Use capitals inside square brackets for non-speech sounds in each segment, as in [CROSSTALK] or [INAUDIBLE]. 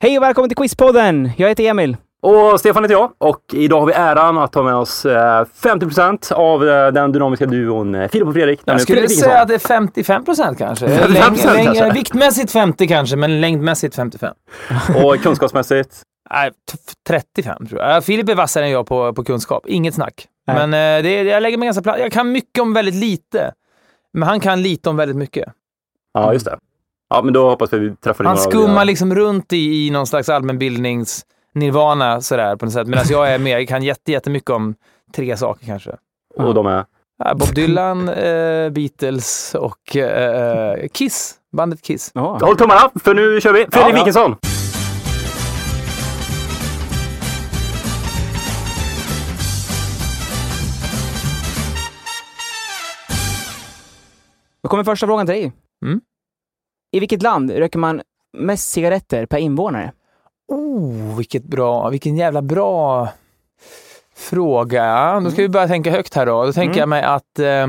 Hej och välkommen till Quizpodden! Jag heter Emil. Och Stefan heter jag och idag har vi äran att ta med oss eh, 50% av eh, den dynamiska duon eh, Filip och Fredrik. Jag skulle Fredrik säga att det är 55 procent kanske. 55% Längd- längd- kanske. Viktmässigt 50 kanske, men längdmässigt 55. [LAUGHS] Och kunskapsmässigt. Nej, t- 35 tror jag. Filip är vassare än jag på, på kunskap. Inget snack. Nej. Men eh, det, jag lägger mig ganska platt. Jag kan mycket om väldigt lite. Men han kan lite om väldigt mycket. Ja, just det. Ja, men då hoppas vi vi träffar Han skummar dina- liksom runt i, i någon slags allmänbildningsnirvana sådär på något sätt. Medan jag är med, jag kan jätte, jättemycket om tre saker kanske. Och de är... Ja, Bob Dylan, eh, Beatles och eh, Kiss. Bandet Kiss. Ja. Håll tummarna, för nu kör vi! Fredrik ja. Wikingsson! Då kommer första frågan till dig. Mm. I vilket land röker man mest cigaretter per invånare? Oh, vilket bra, vilken jävla bra fråga. Då ska vi börja tänka högt här då. Då tänker Mm. jag mig att eh,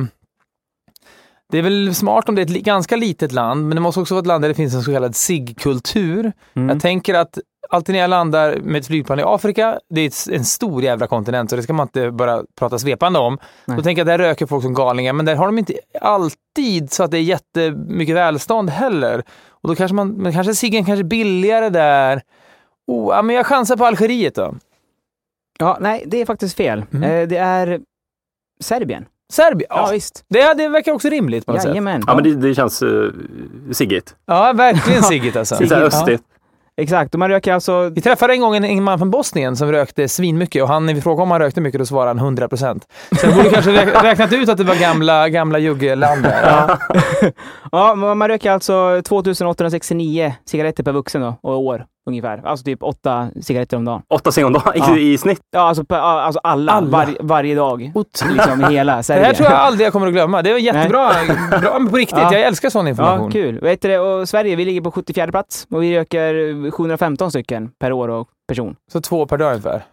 det är väl smart om det är ett ganska litet land, men det måste också vara ett land där det finns en så kallad SIG-kultur. Mm. Jag tänker att alltid när jag landar med ett flygplan i Afrika, det är en stor jävla kontinent, så det ska man inte bara prata svepande om. Nej. Då tänker jag att där röker folk som galningar, men där har de inte alltid så att det är jättemycket välstånd heller. Och då kanske man, men kanske ciggen kanske är billigare där. Oh, ja, men jag chansar på Algeriet då. Ja, nej, det är faktiskt fel. Mm. Eh, det är Serbien. Serbien? Ja, Ja, visst. det, det verkar också rimligt på något sätt. Jajamän. Ja, men det, det känns uh, siggigt. Ja, verkligen [LAUGHS] Sigget alltså. Det är så här Ja. Exakt, och man röker alltså... Vi träffade en gång en, en man från Bosnien som rökte svinmycket och han, när vi frågade om han rökte mycket, då svarade han 100 procent. Så jag borde kanske räk- räknat ut att det var gamla, gamla juggeland där. Ja. [LAUGHS] Ja, man röker alltså 2869 cigaretter per vuxen då, och år ungefär. Alltså typ åtta cigaretter om dagen. Åtta cigg om dagen Ja. i, i snitt. Ja, alltså, alltså alla, Alla. Var, varje dag. Otroligt. Liksom hela [LAUGHS] Det här tror jag [LAUGHS] aldrig jag kommer att glömma. Det var jättebra. [LAUGHS] bra, på riktigt, Ja. jag älskar sån information. Ja, kul. Vet du? Och Sverige, vi ligger på 74 plats och vi röker 715 stycken per år och person. Så två per dag ungefär.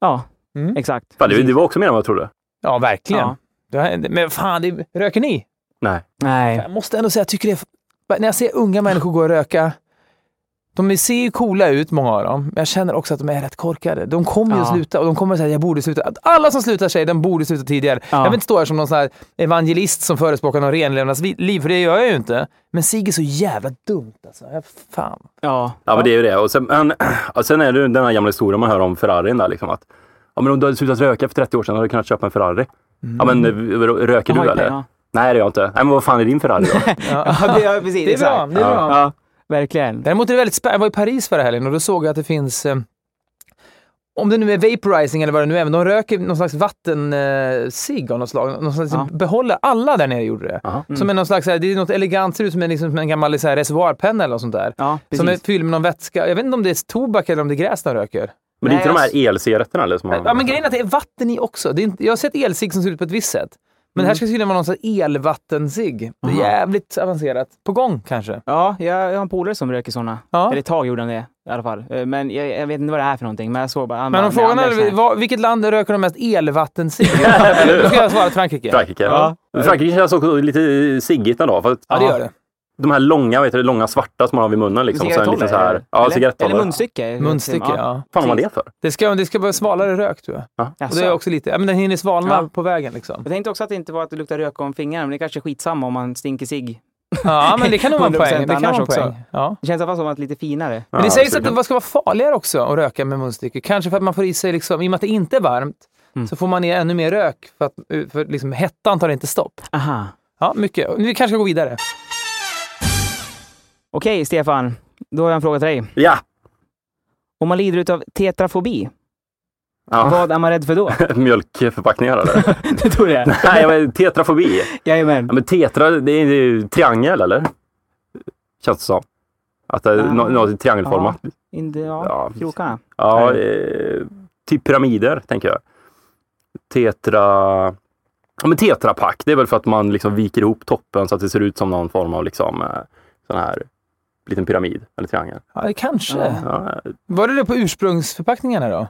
Ja, Mm. exakt. Fan, det, det var också mer än vad jag trodde. Ja, verkligen. Ja. Men fan, det, röker ni? Nej. Nej. Jag måste ändå säga, jag tycker det är, när jag ser unga människor gå och röka, de ser ju coola ut, många av dem, men jag känner också att de är rätt korkade. De kommer ju att Ja. sluta och de kommer att säga jag borde sluta. Att Alla som slutar säger de borde sluta tidigare. Ja. Jag vill inte stå här som någon sån här evangelist som förespråkar någon renlevnadsliv, för det gör jag ju inte. Men cigg är så jävla dumt alltså. Jag, fan. Ja. Ja, men det är ju det. Och sen, men, [CLEARS THROAT] och sen är det ju den här gamla historien man hör om Ferrarin där. Liksom, att, ja, men om du hade slutat röka för 30 år sedan hade du kunnat köpa en Ferrari. Ja, men röker du eller? ja. Nej, det gör jag inte. Nej, men vad fan är din Ferrari då? [LAUGHS] Ja. Det, precis. Det är bra. Det är bra. Ja, verkligen. Däremot är det väldigt spännande. Jag var i Paris förra helgen och då såg jag att det finns eh, om det nu är vaporizing eller vad det nu är, men de röker någon slags vattensig av något slag. Någon slags Ja. behåller. Alla där nere gjorde det. Jaha. Som är någon slags, det är något elegant, ser ut som en, liksom, som en gammal så här, reservoarpenna eller något sånt där. Ja. Som är fylld med någon vätska. Jag vet inte om det är tobak eller om det är gräs de röker. Men det är inte Nej, de här elcigaretterna eller? Som har- Ja, men grejen är att det är vatten i också. Det är inte, jag har sett elsig som ser ut på ett visst sätt. Men det här ska tydligen vara någon slags elvattensig. Det är jävligt avancerat. På gång kanske. Ja, jag, jag har en polare som röker sådana. Ja. Eller ett tag gjorde han det i alla fall. Eh, Men jag, jag vet inte vad det är för någonting. Men jag såg bara... Men om frågan är vilket land röker de mest elvattensig? [LAUGHS] Då ska jag svara Frankrike. Frankrike. Ja. Men Frankrike känns också lite siggigt ändå. För att, Ja, det gör det. De här långa, vet du, långa svarta som man har vid munnen. Liksom, Cigaretthållare, så här, ja, eller, eller munstycke. Munstycke, ja. fan har man det för? Det ska, det ska vara svalare rök tror jag. Ja. Och det är också lite, ja men den hinner svalna Ja. på vägen liksom. Jag tänkte också att det inte var att det luktar rök om fingrarna, men det är kanske är skitsamma om man stinker sig Ja, men det kan nog vara en 100% poäng. Det kan vara också. poäng. Ja. Det känns i alla fall som att lite finare. Men det Ja, sägs att det ska vara farligare också att röka med munstycke. Kanske för att man får i sig, liksom, i och med att det inte är varmt, Mm. så får man i ännu mer rök för att för liksom, hettan tar inte stopp. Aha. Ja, mycket. Vi kanske ska gå vidare. Okej, Stefan. Då har jag en fråga till dig. Ja! Om man lider av tetrafobi, ja. vad är man rädd för då? [LAUGHS] Mjölkförpackningar eller? [LAUGHS] du tror det? Nej, men tetrafobi. Jajamän. Ja, men tetra, det är ju triangel eller? Känns det som. Att det är Ja. nå- något triangelformat. Inte, ja, Ja, krokarna. Ja, eh, typ pyramider tänker jag. Tetra... Ja, men tetrapack, det är väl för att man liksom viker ihop toppen så att det ser ut som någon form av liksom, eh, sån här liten pyramid eller triangel. Ja, kanske. Ja. Var det det på ursprungsförpackningarna då?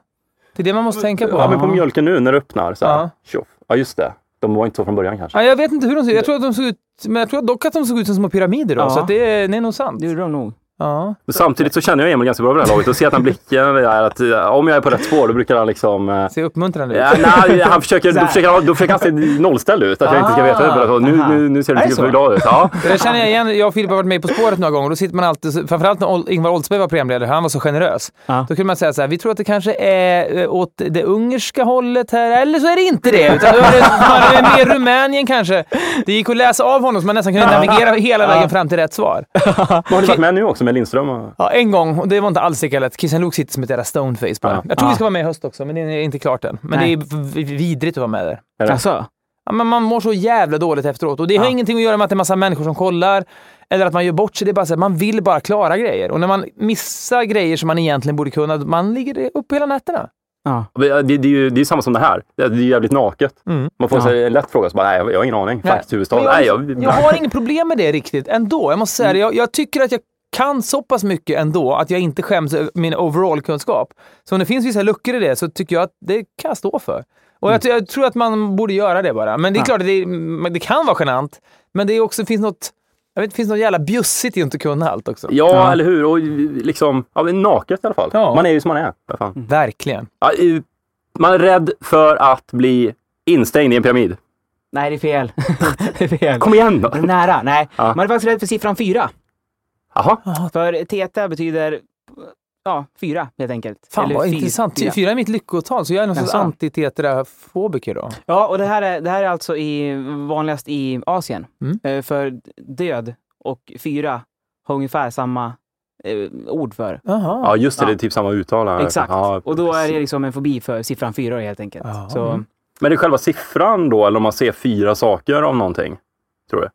Det är det man måste tänka på. ja, men på mjölken nu när det öppnar. Så här, Ja. ja, just det. De var inte så från början kanske. Ja, jag vet inte hur de såg ut. Jag tror att de såg ut, men jag tror dock att de såg ut som små pyramider då, Ja. så att det, är, det är nog sant. Det gjorde de nog. Ja. Men samtidigt så känner jag Emil ganska bra vid det här laget och ser att han blicken är att eh, om jag är på rätt spår då brukar han liksom eh, Ser uppmuntrande ut. Ja, nej, han försöker, då, försöker han, då försöker han se nollställd ut. Att jag inte ska veta. Ah, det. Nu, nu, nu ser du lite glad ut. Ja. [LAUGHS] Det känner jag igen. Jag och Filip har varit med På spåret några gånger. Då sitter man alltid, framförallt när Ingvar Oldsberg var programledare, han var så generös. Ja. Då kunde man säga så här, vi tror att det kanske är eh, åt det ungerska hållet här, eller så är det inte det. Utan det, är mer Rumänien kanske. Det gick att läsa av honom så man nästan kunde navigera hela vägen fram till rätt svar. [LAUGHS] Har du varit med nu också med Lindström? Och... Ja, en gång, och det var inte alls lika lätt. Christian Luuk sitter som ett jävla stoneface bara. Ja. Jag tror Ja. vi ska vara med i höst också, men det är inte klart än. Men Nej. det är vidrigt att vara med där. Är det? Alltså? Ja, men man mår så jävla dåligt efteråt. Och det har Ja. ingenting att göra med att det är massa människor som kollar eller att man gör bort sig. Det är bara så att man vill bara klara grejer. Och när man missar grejer som man egentligen borde kunna, man ligger uppe hela nätterna. Ja. Det, det, det, är ju, det är samma som det här. Det är jävligt naket. Mm. Man får Ja. så här en lätt fråga så bara, nej, jag har ingen aning. Faktiskt huvudstad. Nej, jag, jag, jag har inget problem med det riktigt ändå. Jag måste säga det. Jag, jag tycker att jag kan så pass mycket ändå att jag inte skäms över min overall-kunskap. Så om det finns vissa luckor i det så tycker jag att det kan jag stå för. Och jag, jag tror att man borde göra det bara. Men det är Ja. klart att det, det kan vara genant. Men det är också, finns något, jag vet, det finns något jävla bjussigt i att inte kunna allt också. ja, Ja. eller hur? Och liksom, ja, naket i alla fall. Ja. Man är ju som man är. Fan. Verkligen. Ja, man är rädd för att bli instängd i en pyramid. Nej, det är fel. [LAUGHS] det är fel. Kom igen då! Nära. Nej, Ja. man är faktiskt rädd för siffran fyra. Jaha. För teta betyder ja, fyra helt enkelt. Fan Eller vad fy- intressant. fyra. Fyra är mitt lyckotal, så jag är någon sorts antitetrafobiker då. Ja, och det här är, det här är alltså i, vanligast i Asien. Mm. Eh, för död och fyra har ungefär samma eh, ord för. Jaha. Ja, just det. Ja. Det är typ samma uttal. Exakt. Ja, och då är det liksom en fobi för siffran fyra helt enkelt. Så, Mm. Men det är själva siffran då, eller om man ser fyra saker av någonting? Tror du?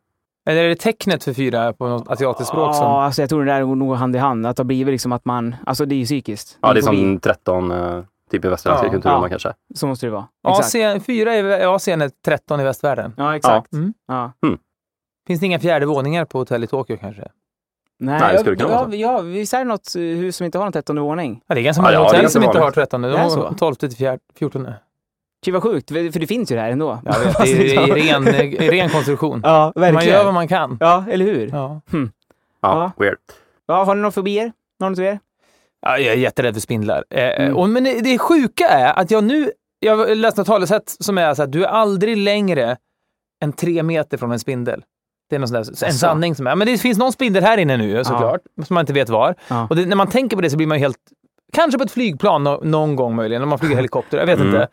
Eller är det tecknet för fyra på något asiatiskt språk? Som... Ja, alltså jag tror det där går nog hand i hand. Att det har blivit liksom att man, alltså det är ju psykiskt. Ja, det är som 13, eh, typ i västerländska Ja. kulturen Ja. kanske. Så måste det vara. Exakt. Asien, fyra i Asien är 13 i västvärlden. Ja, exakt. Ja. Mm. Ja. Finns det inga fjärde våningar på hotell i Tokyo kanske? Nej, Nej, det skulle kunna vara så. ja, visst är det något eh, hus som inte har någon trettonde våning? Ja, det är ganska många ja, det är hotell ganska som inte har. 13. De har? 12 till 4, 14. Gud vad sjukt, för det finns ju det här ändå. Jag vet, Alltså, [LAUGHS] det är liksom- ren, ren konstruktion. Ja, verkligen. Man gör vad man kan. Ja, eller hur? Ja. Ja, Ja. weird. Ja, har ni några fobier? Någon av er? Ja, jag är jätterädd för spindlar. Eh, Mm. och, men det, det sjuka är att jag nu, jag läste ett talesätt som är så att du är aldrig längre än tre meter från en spindel. Det är någon sån där, en sanning som är, men det finns någon spindel här inne nu såklart, som man inte vet var. Ja. Och det, när man tänker på det så blir man helt, kanske på ett flygplan nå- någon gång möjligen, om man flyger [LAUGHS] helikopter, jag vet Mm. inte.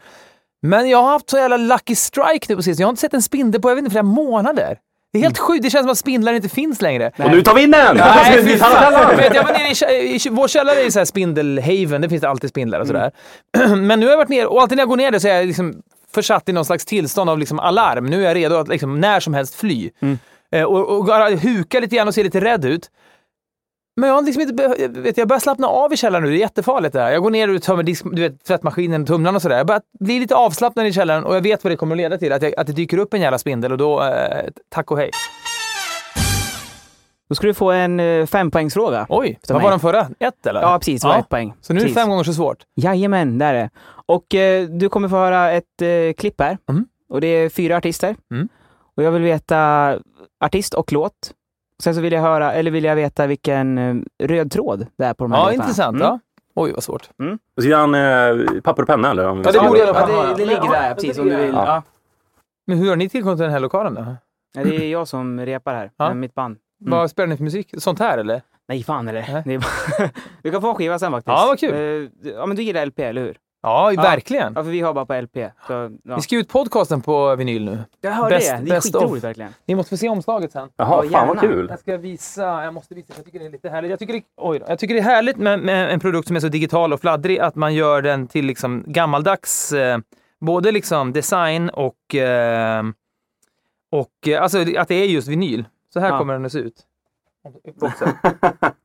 Men jag har haft så jävla lucky strike nu på sistone. Jag har inte sett en spindel på, jag vet inte, flera månader. Det är helt sjukt, det känns som att spindlar inte finns längre. Och nu tar vi in den! Nej. [LAUGHS] Vet, jag var nere i, i, vår källare är så här spindelhaven, det finns det alltid spindlar och sådär. [CLEARS THROAT] Men nu har jag varit ner och alltid när jag går ner där så är jag liksom försatt i någon slags tillstånd av liksom alarm. Nu är jag redo att liksom när som helst fly. Eh, och, och bara huka lite grann och se lite rädd ut. Men jag har liksom inte, be- vet, jag börjar slappna av i källaren nu, det är jättefarligt det här. Jag går ner och tömmer disk, du vet, tvättmaskinen, tumlaren och sådär. Jag börjar bli lite avslappnad i källaren och jag vet vad det kommer att leda till. Att, jag, att det dyker upp en jävla spindel och då, eh, tack och hej. Då ska du få en eh, fempoängsfråga. Oj, vad mig. var den förra? Ett eller? Ja, precis. Det var ett poäng. Så nu är det Precis. fem gånger så svårt. Jajamän, det är det. Och eh, du kommer få höra ett eh, klipp här. Mm. Och det är fyra artister. Mm. Och jag vill veta artist och låt. Sen så vill jag höra, eller vill jag veta vilken eh, röd tråd det är på de här Ja, låtarna. intressant. Mm. Ja. Oj, vad svårt. Ska vi ha en eh, papper och penna eller? Om Ja, det ska- borde jag Ja, det, det ligger där precis om du vill. Ja. Ja. Men hur har ni tillgång till den här lokalen då? Ja, det är jag som repar här, Ja. med mitt band. Vad spelar ni för musik? Sånt här eller? Nej, fan är bara... [LAUGHS] du kan få en skiva sen faktiskt. Ja, vad kul. Eh, Ja, men du gillar LP, eller hur? Ja, Ja. verkligen. Ja, för vi har bara på LP. Så, ja. Vi ska ut podcasten på vinyl nu. Jag hör Best- det. Det är skitroligt of. verkligen. Ni måste få se omslaget sen. Jaha, Ja, fan vad kul. Jag ska visa, jag måste visa, jag tycker det är lite härligt. Jag tycker det, oj då, jag tycker det är härligt med, med en produkt som är så digital och fladdrig att man gör den till liksom gammaldags, eh, både liksom design och, eh, och eh, alltså att det är just vinyl. Så här Ja. kommer den att se ut. [LAUGHS]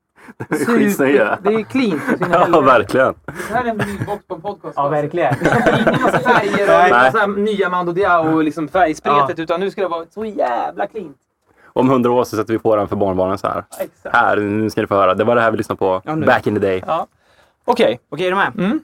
Det är skitsnygga. Det är clean. [LAUGHS] Ja, verkligen. Det här är en vinylbox på en podcast. Ja, verkligen. Ingen massa [LAUGHS] färger och massa här nya Mando Diao liksom färgspretet, utan nu ska det vara så jävla clean. Om hundra år så sätter vi på den för barnbarnen så här. Exakt. Här, nu ska ni få höra. Det var det här vi lyssnade på Ja, back in the day. Ja. Okej. Okej, är du med? Mm.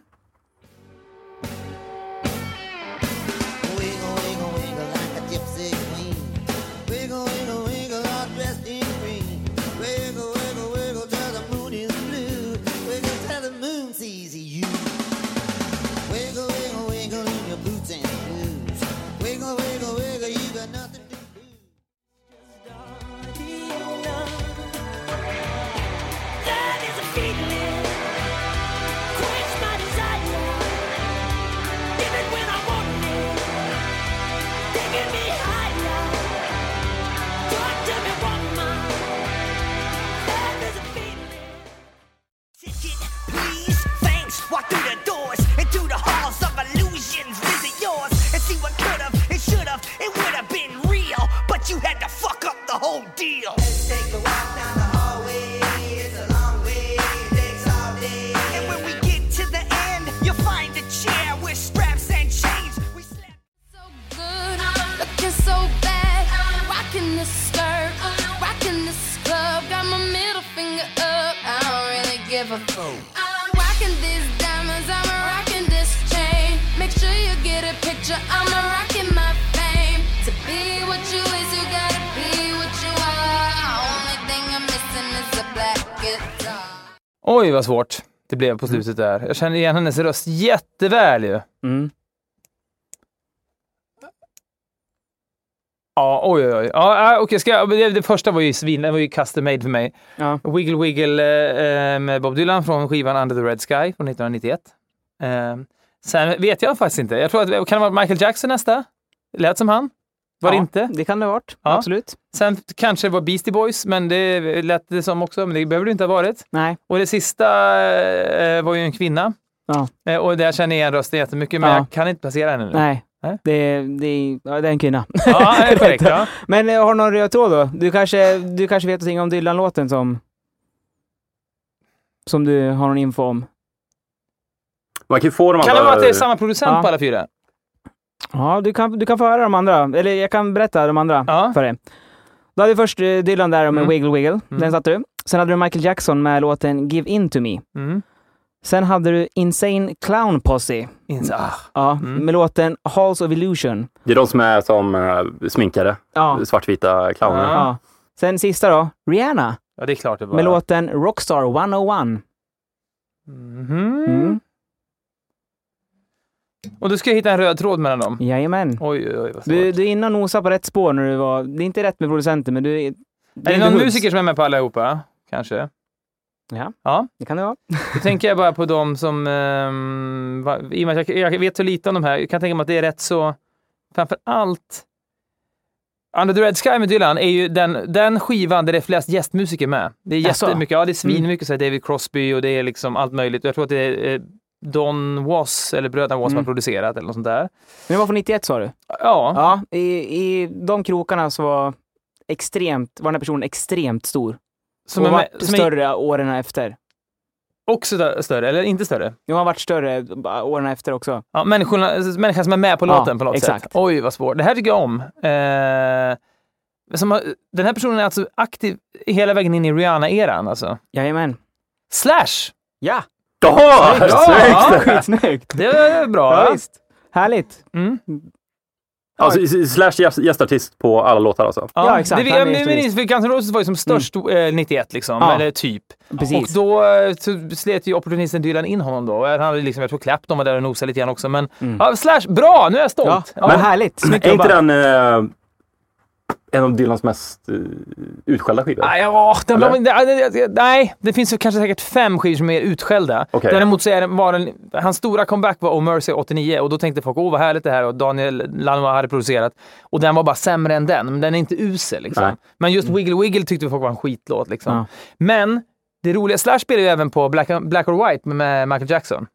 Oj, vad svårt det blev på slutet där. Jag känner igen hennes röst jätteväl ju. Mm. Ja, oj, oj, oj. Ja, okej, ska jag, det, det första var ju svin, det var ju custom made för mig. Ja. Wiggle Wiggle eh, med Bob Dylan från skivan Under the Red Sky från 1991. Eh, sen vet jag faktiskt inte. Jag tror att, kan det vara Michael Jackson nästa? Lät som han. Var det Ja, inte? Det kan det ha varit. Ja. Absolut. Sen kanske det var Beastie Boys, men det lät det som också, men det behöver det inte ha varit. Nej. Och det sista eh, var ju en kvinna. Ja. Eh, och där känner jag igen rösten jättemycket, men Ja. jag kan inte placera henne nu. Nej. Nej. Det, det, ja, det är en kvinna. Ja, det är korrekt. [LAUGHS] Ja. Men eh, har du någon röd tråd då? Du kanske, du kanske vet någonting om Dylan-låten som, som du har någon info om? Man kan få de Kan det vara att det är samma producent Ja. på alla fyra? Ja, du kan, du kan få höra de andra. Eller jag kan berätta de andra Ja. för dig. Du hade först eh, Dylan där med Mm. Wiggle Wiggle. Den satte du. Sen hade du Michael Jackson med låten Give In To Me. Mm. Sen hade du Insane Clown Posse. Ins- ah. Ja, Mm. med låten Halls of Illusion. Det är de som är som uh, sminkare. Ja. Svartvita clowner. Ja. ja. Sen sista då, Rihanna Ja, det är klart det var. med låten Rockstar 101. Mhm. Mm. Och du ska hitta en röd tråd mellan dem? Jajamän. Oj, oj, oj. Vad Du, svårt. du är inne och nosar på rätt spår när du var... Det är inte rätt med producenten, men du är... är det någon musiker som är med på allihopa? Kanske? Ja, Ja. det kan det vara. Då tänker jag bara på de som... ehm, va- I och med att jag, jag vet så lite om de här, jag kan tänka mig att det är rätt så... Framför allt... Under the Red Sky med Dylan är ju den, den skivan där det är flest gästmusiker med. Det är jättemycket. Ja, det är Mm. svinmycket. Så här David Crosby och det är liksom allt möjligt. Jag tror att det är eh, Don Was, eller bröderna Was, Mm. har producerat eller något sånt där. Men det var från 91 sa du? Ja, Ja, i, i de krokarna så var extremt, var den här personen extremt stor. som och är, varit som är större åren efter. också stö- större, eller inte större. Jo, han har varit större åren efter också. Ja, människorna, människan som är med på Ja, låten på något exakt. sätt. Oj, vad svårt. Det här tycker jag om. Eh, som har, den här personen är alltså aktiv hela vägen in i Rihanna-eran. Alltså. Jajamän. Slash! Ja! Ja! Ja! Snyggt! Skitsnyggt! Det är bra. Ja, visst. Härligt. Mm. Alltså, Slash gäst- gästartist på alla låtar alltså. Ja, exakt. Det, är jag Mm. minns, för Guns N' Roses var ju som störst eh, 91, liksom, Ja. eller typ. Precis. Och då eh, så slet ju opportunisten Dylan in honom då. Han hade liksom, jag tror Clapton var där och nosade lite grann också. Men ja, Slash, bra! Nu är jag Mm. ja, stolt. men härligt. Snyggt Är inte den... eh, en av Dylans mest uh, utskällda skivor. Nej, ja, den, de, nej, det- finns ju kanske säkert fem skivor som är utskällda. Okej. Däremot så är den, var den, hans stora comeback var Oh Mercy 89 och då tänkte folk åh vad härligt det här och Daniel Lanois hade producerat. Och den var bara sämre än den, men den är inte usel. Liksom. Nej. Men just Wiggle Wiggle tyckte folk var en skitlåt. Liksom. Ja. Men det roliga, Slash spelar ju även på Black, Black or White med Michael Jackson.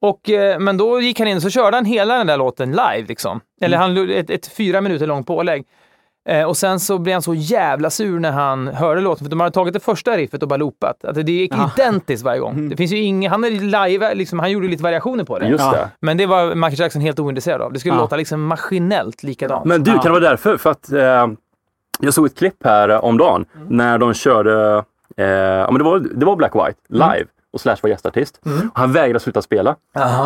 Och, men då gick han in och så körde han hela den där låten live. Liksom. Eller han ett, ett fyra minuter långt pålägg. Eh, och sen så blev han så jävla sur när han hörde låten, för de hade tagit det första riffet och bara loopat. Alltså, det gick identiskt varje gång. Det finns ju ingen, han är live, liksom, han gjorde lite variationer på det. Just det. Men det var Michael Jackson helt ointresserad av. Det skulle Ja. låta liksom maskinellt likadant. Men du, kan det vara därför? För att eh, jag såg ett klipp här om dagen Mm. när de körde, eh, ja men det var, det var Black White live och Slash var gästartist. Mm. Han vägrade sluta spela.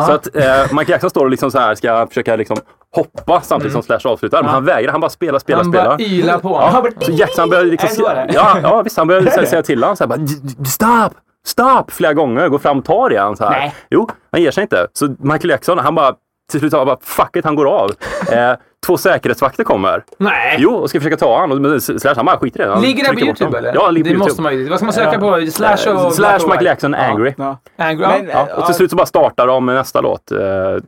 Så att eh, Michael Jackson står och liksom så här ska försöka liksom hoppa samtidigt som Slash avslutar. Men han vägrar, han bara spelar, spelar, Mm. han spelar. bara ylar på. Ja, så Jackson började liksom ja, ja, visst, han började säga, säga till honom så här, bara, "D- d- Stop! Stop! Flera gånger, går fram och tar i han så här. Nej. Jo, han ger sig inte. Så Michael Jackson, han bara till slut sa han bara fuck it, han går av. [LAUGHS] Eh, två säkerhetsvakter kommer. Nej! Jo, och ska försöka ta honom. Men Slash han bara skiter i det. Han Ligger det på YouTube eller? Ja, det ligger på det YouTube. måste man ju. Vad ska man söka på? Slash och... Slash Black? Jackson Angry. Ja. Angry. Men, ja. Ja, och till slut så bara startar de med nästa låt. Eh,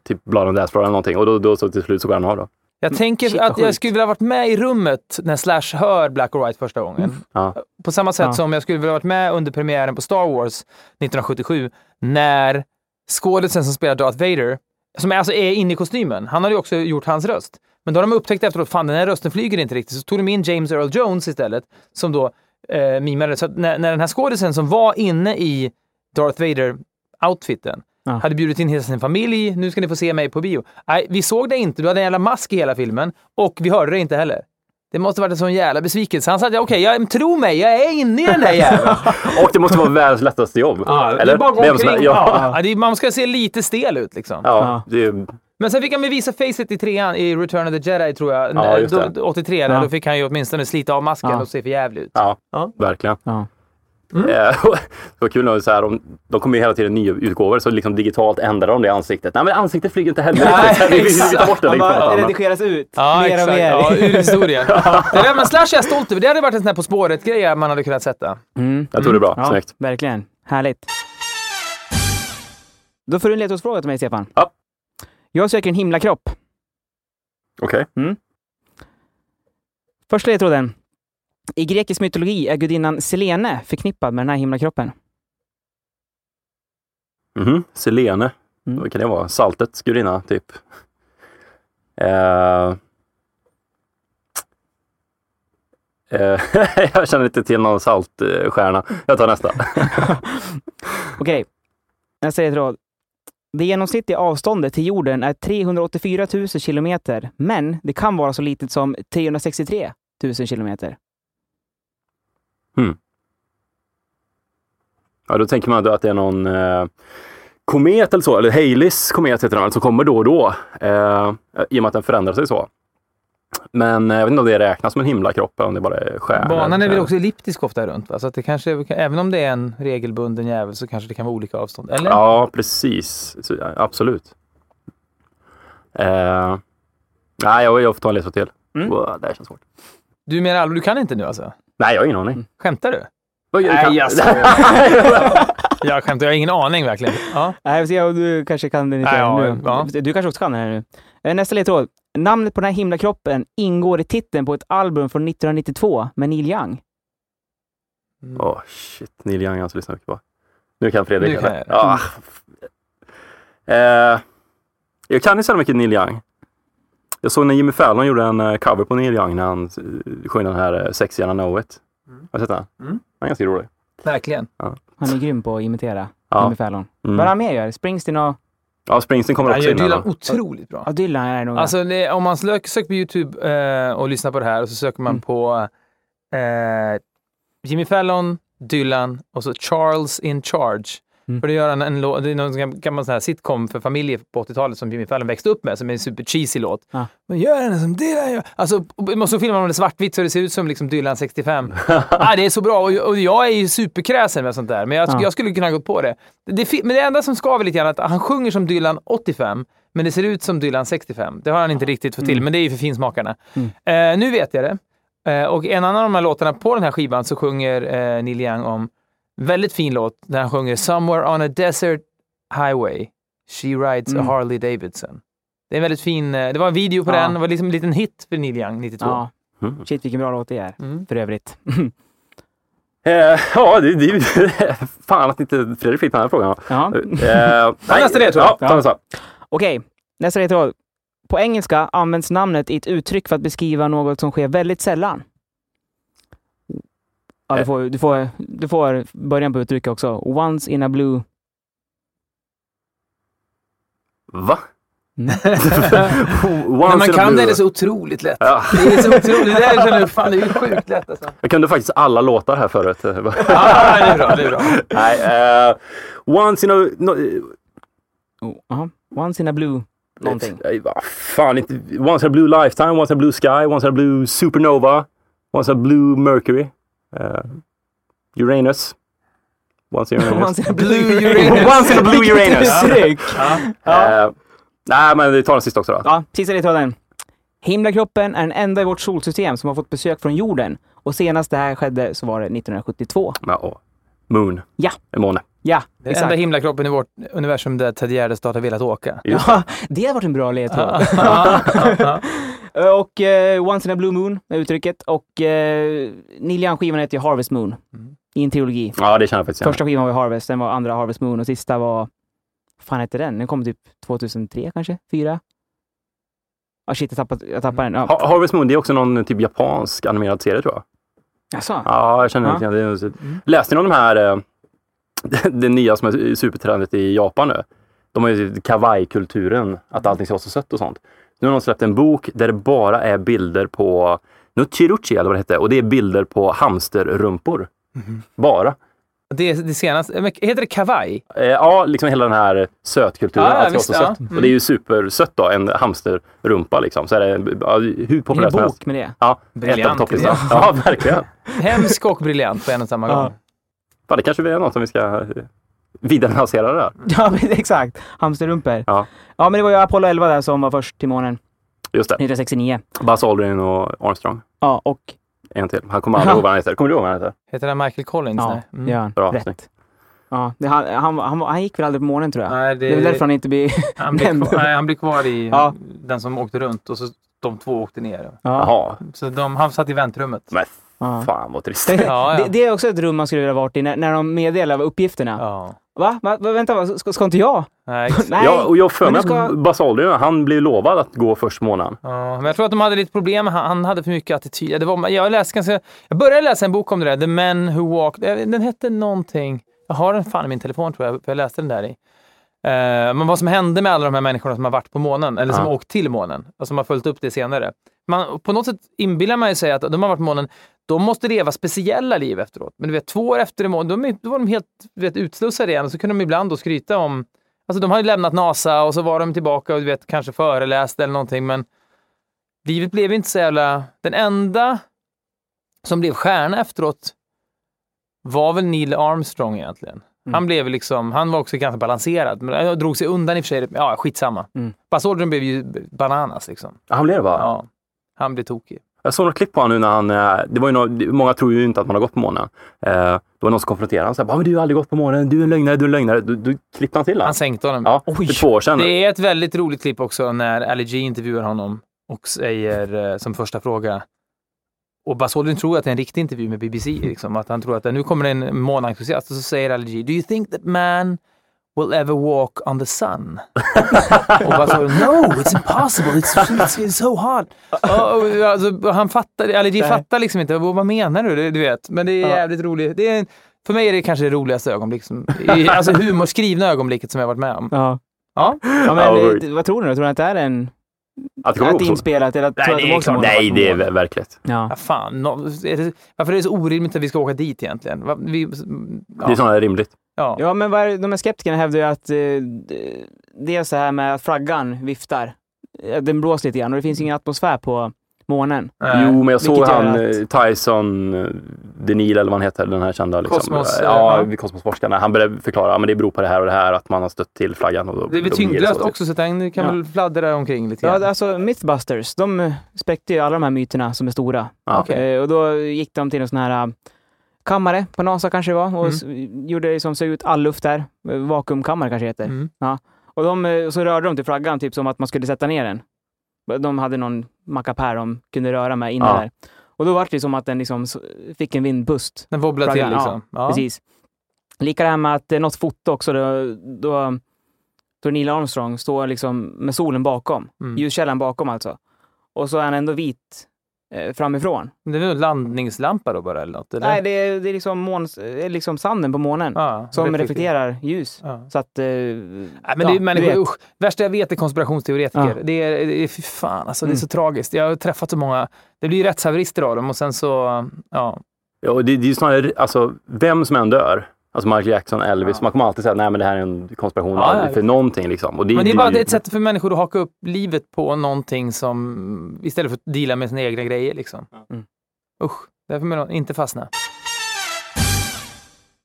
typ Blood Dance Floor eller någonting. Och då, då så till slut så går han av då. Jag tänker Shit, att jag skulle vilja varit med i rummet när Slash hör Black or White första gången. Ja. På samma sätt Ja. som jag skulle vilja varit med under premiären på Star Wars 1977 när skådisen som spelar Darth Vader, som alltså är inne i kostymen, han hade ju också gjort hans röst. Men då har de upptäckt efteråt, fan den här rösten flyger inte riktigt, så tog de in James Earl Jones istället, som då eh, mimade. Så när, när den här skådisen som var inne i Darth Vader-outfiten Ja. hade bjudit in hela sin familj, nu ska ni få se mig på bio. Nej, vi såg det inte, du hade en jävla mask i hela filmen och vi hörde det inte heller. Det måste varit en sån jävla besvikelse. Han sa att okej, jag tro mig, jag är inne i den där jäveln. [LAUGHS] Och det måste vara världens lättaste jobb. Ja, det Eller? är bara gå omkring. Ja. Ja, det är, man ska se lite stel ut liksom. Ja, det är, Men sen fick han bevisa facet i trean i Return of the Jedi tror jag. Ja, just det. Då- 83, där, Ja. då fick han ju åtminstone slita av masken Ja. och se för jävligt ut. ja, Ja. verkligen. Mm. Eh, [LAUGHS] det var kul när så här, de, de kommer ju hela tiden nya utgåvor så liksom digitalt ändrar de det ansiktet. Nej men ansiktet flyger inte heller [LAUGHS] Nej, vi, vi, vi tar exakt. bort det. Liksom, bara annat. redigeras ut Ja, mer exakt. och mer. Ja, ur historien. [LAUGHS] det där, men Slash är jag stolt över. Det hade varit en sån här På spåret-grej man hade kunnat sätta. Mm. Jag tror det är bra. Ja, Snyggt. verkligen. Härligt. Då får du en ledtrådsfråga till mig, Stefan. Ja. Jag söker en himlakropp. Okej. Första ledtråden. I grekisk mytologi är gudinnan Selene förknippad med den här himlakroppen. Mhm. Selene. Mm. Vad kan det vara? Saltets gudinna, typ. Eh, [LAUGHS] jag känner inte till någon saltstjärna. Jag tar nästa. [LAUGHS] Okej. Nästa ledtråd. Det genomsnittliga avståndet till jorden är 384 000 kilometer, men det kan vara så litet som 363 000 kilometer. Ja, då tänker man då att det är någon eh, komet eller så, eller Haleys komet heter den väl, som kommer då och då. Eh, I och med att den förändrar sig så. Men eh, jag vet inte om det räknas som en himlakropp eller om det bara är stjärnor. Banan är väl också elliptisk ofta runt, va? så att det kanske, även om det är en regelbunden jävel så kanske det kan vara olika avstånd. Eller? Ja, precis. Så, ja, absolut. Eh, nej, jag, jag får ta en ledtråd till. Mm. Wow, det här känns svårt. Du menar allvar, du kan inte nu alltså? Nej, jag har ingen aning. Skämtar du? Vad gör Nej, kan- jag [LAUGHS] Jag skämtar, jag har ingen aning verkligen. Ja. Nej, vi får se om du kanske kan den lite Nej, ja, nu. ja. Du kanske också kan den här nu. Eh, Nästa ledtråd. Namnet på den här himlakroppen ingår i titeln på ett album från 1992 med Neil Young. Åh, shit. Neil Young har jag inte lyssnat mycket på. Nu kan Fredrik. Nu kan jag. Ja. Eh, jag kan ju så mycket Neil Young. Jag såg när Jimmy Fallon gjorde en eh, cover på Neil Young när han eh, sjöng den här eh, Sex Gärna Know It. Har du sett den? Mm. Den är ganska rolig. Verkligen. Han är grym på att imitera Ja. Jimmy Fallon. Mm. Vad är han mer gör? Springsteen och... Ja, Springsteen kommer Han också gör in. här Dylan då. otroligt bra. Ja, Dylan är nog... Alltså det, om man sök, söker på YouTube eh, och lyssnar på det här och så söker man Mm. på eh, Jimmy Fallon, Dylan och så Charles in Charge. Mm. För det gör han en låt, det är någon gammal sån här sitcom för familjer på 80-talet som Jimmy Fallon växte upp med, som är en super cheesy låt. Ja. Men gör den som Dylan gör. Alltså, och så filmar det svartvitt så det ser ut som liksom Dylan 65. ah, [LAUGHS] det är så bra och, och jag är ju superkräsen med sånt där, men jag, Ja. jag skulle kunna gå på det. det men det enda som skaver lite grann är att han sjunger som Dylan 85, Men det ser ut som Dylan 65. Det har han inte riktigt fått till, Mm. men det är ju för finsmakarna. Mm. Eh, nu vet jag det. Eh, och en annan av de här låtarna på den här skivan så sjunger eh, Neil Young om väldigt fin låt där han sjunger “Somewhere on a desert highway she rides Mm. a Harley Davidson”. Det är en väldigt fin, eh, det var en video på Ja. den, det var liksom en liten hit för Neil Young 92. Ja. Mm. Shit vilken bra låt det är. Mm. För övrigt. [LAUGHS] Eh, ja, det, det är ju [LAUGHS] fan att inte Fredrik fick den här frågan. ja. Eh, [LAUGHS] nej, nästa ledtråd. Ja, ta nästa. Okej, nästa ledtråd. På engelska används namnet i ett uttryck för att beskriva något som sker väldigt sällan. Ja, du, Eh. får, du, får, du får början på uttrycket också. Once in a blue... Va? Mm. [LAUGHS] Once man kan det är det så otroligt lätt. Ja, Det är så otroligt. Det där känner jag, fan det är ju [LAUGHS] sjukt lätt alltså. jag kunde faktiskt alla låtar här förut. Ja, [LAUGHS] det är bra. Det är bra. Nej, eh, once in a... No, Oh, aha. Once in a blue... Någonting. Nej, vad fan inte. Once in a blue lifetime, once in a blue sky, once in a blue supernova, once in a blue mercury. Eh, Uranus. Once in a Uranus. [LAUGHS] Once in a Blue Uranus. Once in a blue [LAUGHS] Uranus. Uttryck! Eh, nej, men vi tar den sista också då. Ja, sista ledtråden. Himlakroppen är den enda i vårt solsystem som har fått besök från jorden. Och senast det här skedde så var det 1972. Ja, och Moon. Ja. En måne. Ja, Den enda exakt. himlakroppen i vårt universum där Ted Gärdestad har velat åka. Ja, [LAUGHS] det har varit en bra ledtråd. Ja. [LAUGHS] Och eh, Once in a Blue Moon är uttrycket. Och uh, Neil Young-skivan heter ju Harvest Moon. Mm. I en trilogi. Ja, det känner jag faktiskt. Första skivan var Harvest, sen var andra Harvest Moon och sista var... Vad fan hette den? Den kom typ 2003 kanske? Fyra? Ah shit, jag tappade, jag tappade den. Ja. Ha- Harvest Moon, det är också någon typ japansk animerad serie tror jag. Jaså? Ja, jag känner Ja. lite grann. Det är- Läste ni om de här, eh, [LAUGHS] det nya som är supertrendigt i Japan nu? De har ju kawaii-kulturen, att allting ska vara så sött och sånt. Nu har de släppt en bok där det bara är bilder på Nuchiruchi eller vad det hette. Och det är bilder på hamsterrumpor. Bara. Det, det senaste, men heter det kavaj? Eh, ja, liksom hela den här sötkulturen. Ska vara visst, så ja. sött. Och det är ju supersött då, en hamsterrumpa liksom. Så är det ja, hur populärt en som helst. bok med det. Ja, Briljant ett av topplistan. Ja, verkligen. [LAUGHS] Hemsk och briljant på en och samma gång. Fan, det kanske är något som vi ska eh, vidarelansera det där. Ja, [LAUGHS] exakt. Hamsterrumpor. Ja. Ja, men det var ju Apollo 11 där som var först till månen. Just det. 1969. Buzz Aldrin och Armstrong. Ja, och... En till. Han kommer aldrig [LAUGHS] ihåg vad han heter. Kommer du ihåg vad han heter? Heter den Michael Collins? Ja. Mm. det gör han. Bra, Rätt. snyggt. Ja, det, han, han, han, han gick väl aldrig på månen tror jag. Nej, Det är väl därför han inte blir... [LAUGHS] han, blir nämnd. kvar, nej, han blir kvar i Ja. den som åkte runt och så de två åkte ner. Ja. Jaha. Så de, han satt i väntrummet. Men Ja. fan vad trist. Det, [LAUGHS] Ja, ja. Det, det är också ett rum man skulle vilja varit i när, när de meddelar uppgifterna. Ja. Va? Va? Va? Vänta, va? Ska, ska inte jag? Nej. [LAUGHS] Nej. Ja, och jag för mig ska- att Buzz Aldrin, han blev lovad att gå först månaden. Ja, men jag tror att de hade lite problem. Han, han hade för mycket attityd. Det var, jag, läste ganska, jag började läsa en bok om det där, The Men Who Walked. Den hette någonting. Jag har den fan i min telefon tror jag, för jag läste den där i. Eh, men vad som hände med alla de här människorna som har varit på månen, eller som Ja. åkt till månen, och som har följt upp det senare. Man, på något sätt inbillar man sig att de har varit på månen, de måste leva speciella liv efteråt. Men du vet, två år efter de, är- då var de helt du vet, utslussade igen och så kunde de ibland då skryta om Alltså de hade lämnat NASA och så var de tillbaka och du vet, kanske föreläste eller någonting, men livet blev inte så jävla... Den enda som blev stjärna efteråt var väl Neil Armstrong egentligen. Mm. Han blev liksom, han var också ganska balanserad, men han drog sig undan i och för sig. Ja, skitsamma. Mm. Buzz blev ju bananas liksom. Han blev det va? Ja, han blev tokig. Jag såg något klipp på honom nu när han, eh, det var ju nå- många tror ju inte att man har gått på månen. Eh, det var någon som konfronterade honom. "Bara, men du har aldrig gått på månen, du är en lögnare, du är en lögnare. Du, du klippte han till honom. Han sänkte honom. Ja, Oj. för två år sedan. Det är ett väldigt roligt klipp också när Ali G intervjuar honom och säger eh, som första fråga och Aldrin tror att det är en riktig intervju med BBC, liksom, att han tror att nu kommer en månentusiast och så säger Ali G, Do you think that man will ever walk on the sun? [LAUGHS] och Buzz Aldrin, No, it's impossible, it's, it's, it's so hard. [LAUGHS] och, och, alltså, han fattar, G Nej. fattar liksom inte, vad vad menar du? Du- vet, men det är Ja. jävligt roligt. Det är, för mig är det kanske det roligaste ögonblick, som, alltså humorskrivna ögonblicket som jag varit med om. Ja. Ja. ja Ja, men, eh, vad tror du? Tror du att det är en... att det kommer Att det är så. inspelat? Eller att, Nej, det de är också klart. Nej, det är ver- verkligt. Ja. Ja, fan. No, är det, varför är det så orimligt att vi ska åka dit egentligen? Vi, Det är ja, sånt här rimligt. Ja. Ja, men vad är, de här skeptikerna hävdar ju att eh, det är så här med att flaggan viftar. Den blåser lite grann och det finns ingen atmosfär på månen. Nej. Jo, men jag såg han att- eh, Tyson eh, Denil eller vad han heter, den här kända. Liksom, Kosmos, eh, ja, ja. kosmosforskaren. Han började förklara att det beror på det här och det här, att man har stött till flaggan. Och då, Det är väl då blir tyngdlöst så. också, så den kan Ja. väl fladdra omkring lite Ja, grann. alltså Mythbusters, de spräckte ju alla de här myterna som är stora. Ja. Eh, och då gick de till en sån här kammare på NASA kanske det var och Mm. gjorde som såg ut all luft där. Vakuumkammare kanske det heter. Mm. Och de, eh, så rörde de till flaggan typ som att man skulle sätta ner den. De hade någon mackapär de kunde röra med inne Ja. där. Och då var det som att den liksom fick en vindpust. Den wobblar till liksom. Ja. Precis. Lika det här med att eh, något foto också, då, då, då Neil Armstrong står liksom med solen bakom. Mm. Ljuskällan bakom alltså. Och så är han ändå vit eh, framifrån. Det är en landningslampa då bara eller något? Eller? Nej, det är, det är liksom, måns, eh, liksom sanden på månen ja, som reflekterar ljus. Ja. Så att... Eh, Nej, men ja, det är människor, usch. Värsta jag vet är konspirationsteoretiker. Ja. Det är, det är, fy fan alltså, det är Mm. så tragiskt. Jag har träffat så många, det blir rättshaverister av dem och sen så, ja. Ja, och det, det är ju snarare, alltså, vem som än dör, alltså Michael Jackson, Elvis, man kommer alltid säga nej men det här är en konspiration Ja, ja. för någonting. Liksom. Och det, Men det är bara ju- ett sätt för människor att haka upp livet på någonting som, istället för att deala med sina egna grejer liksom. Mm. Usch, därför jag inte fastna.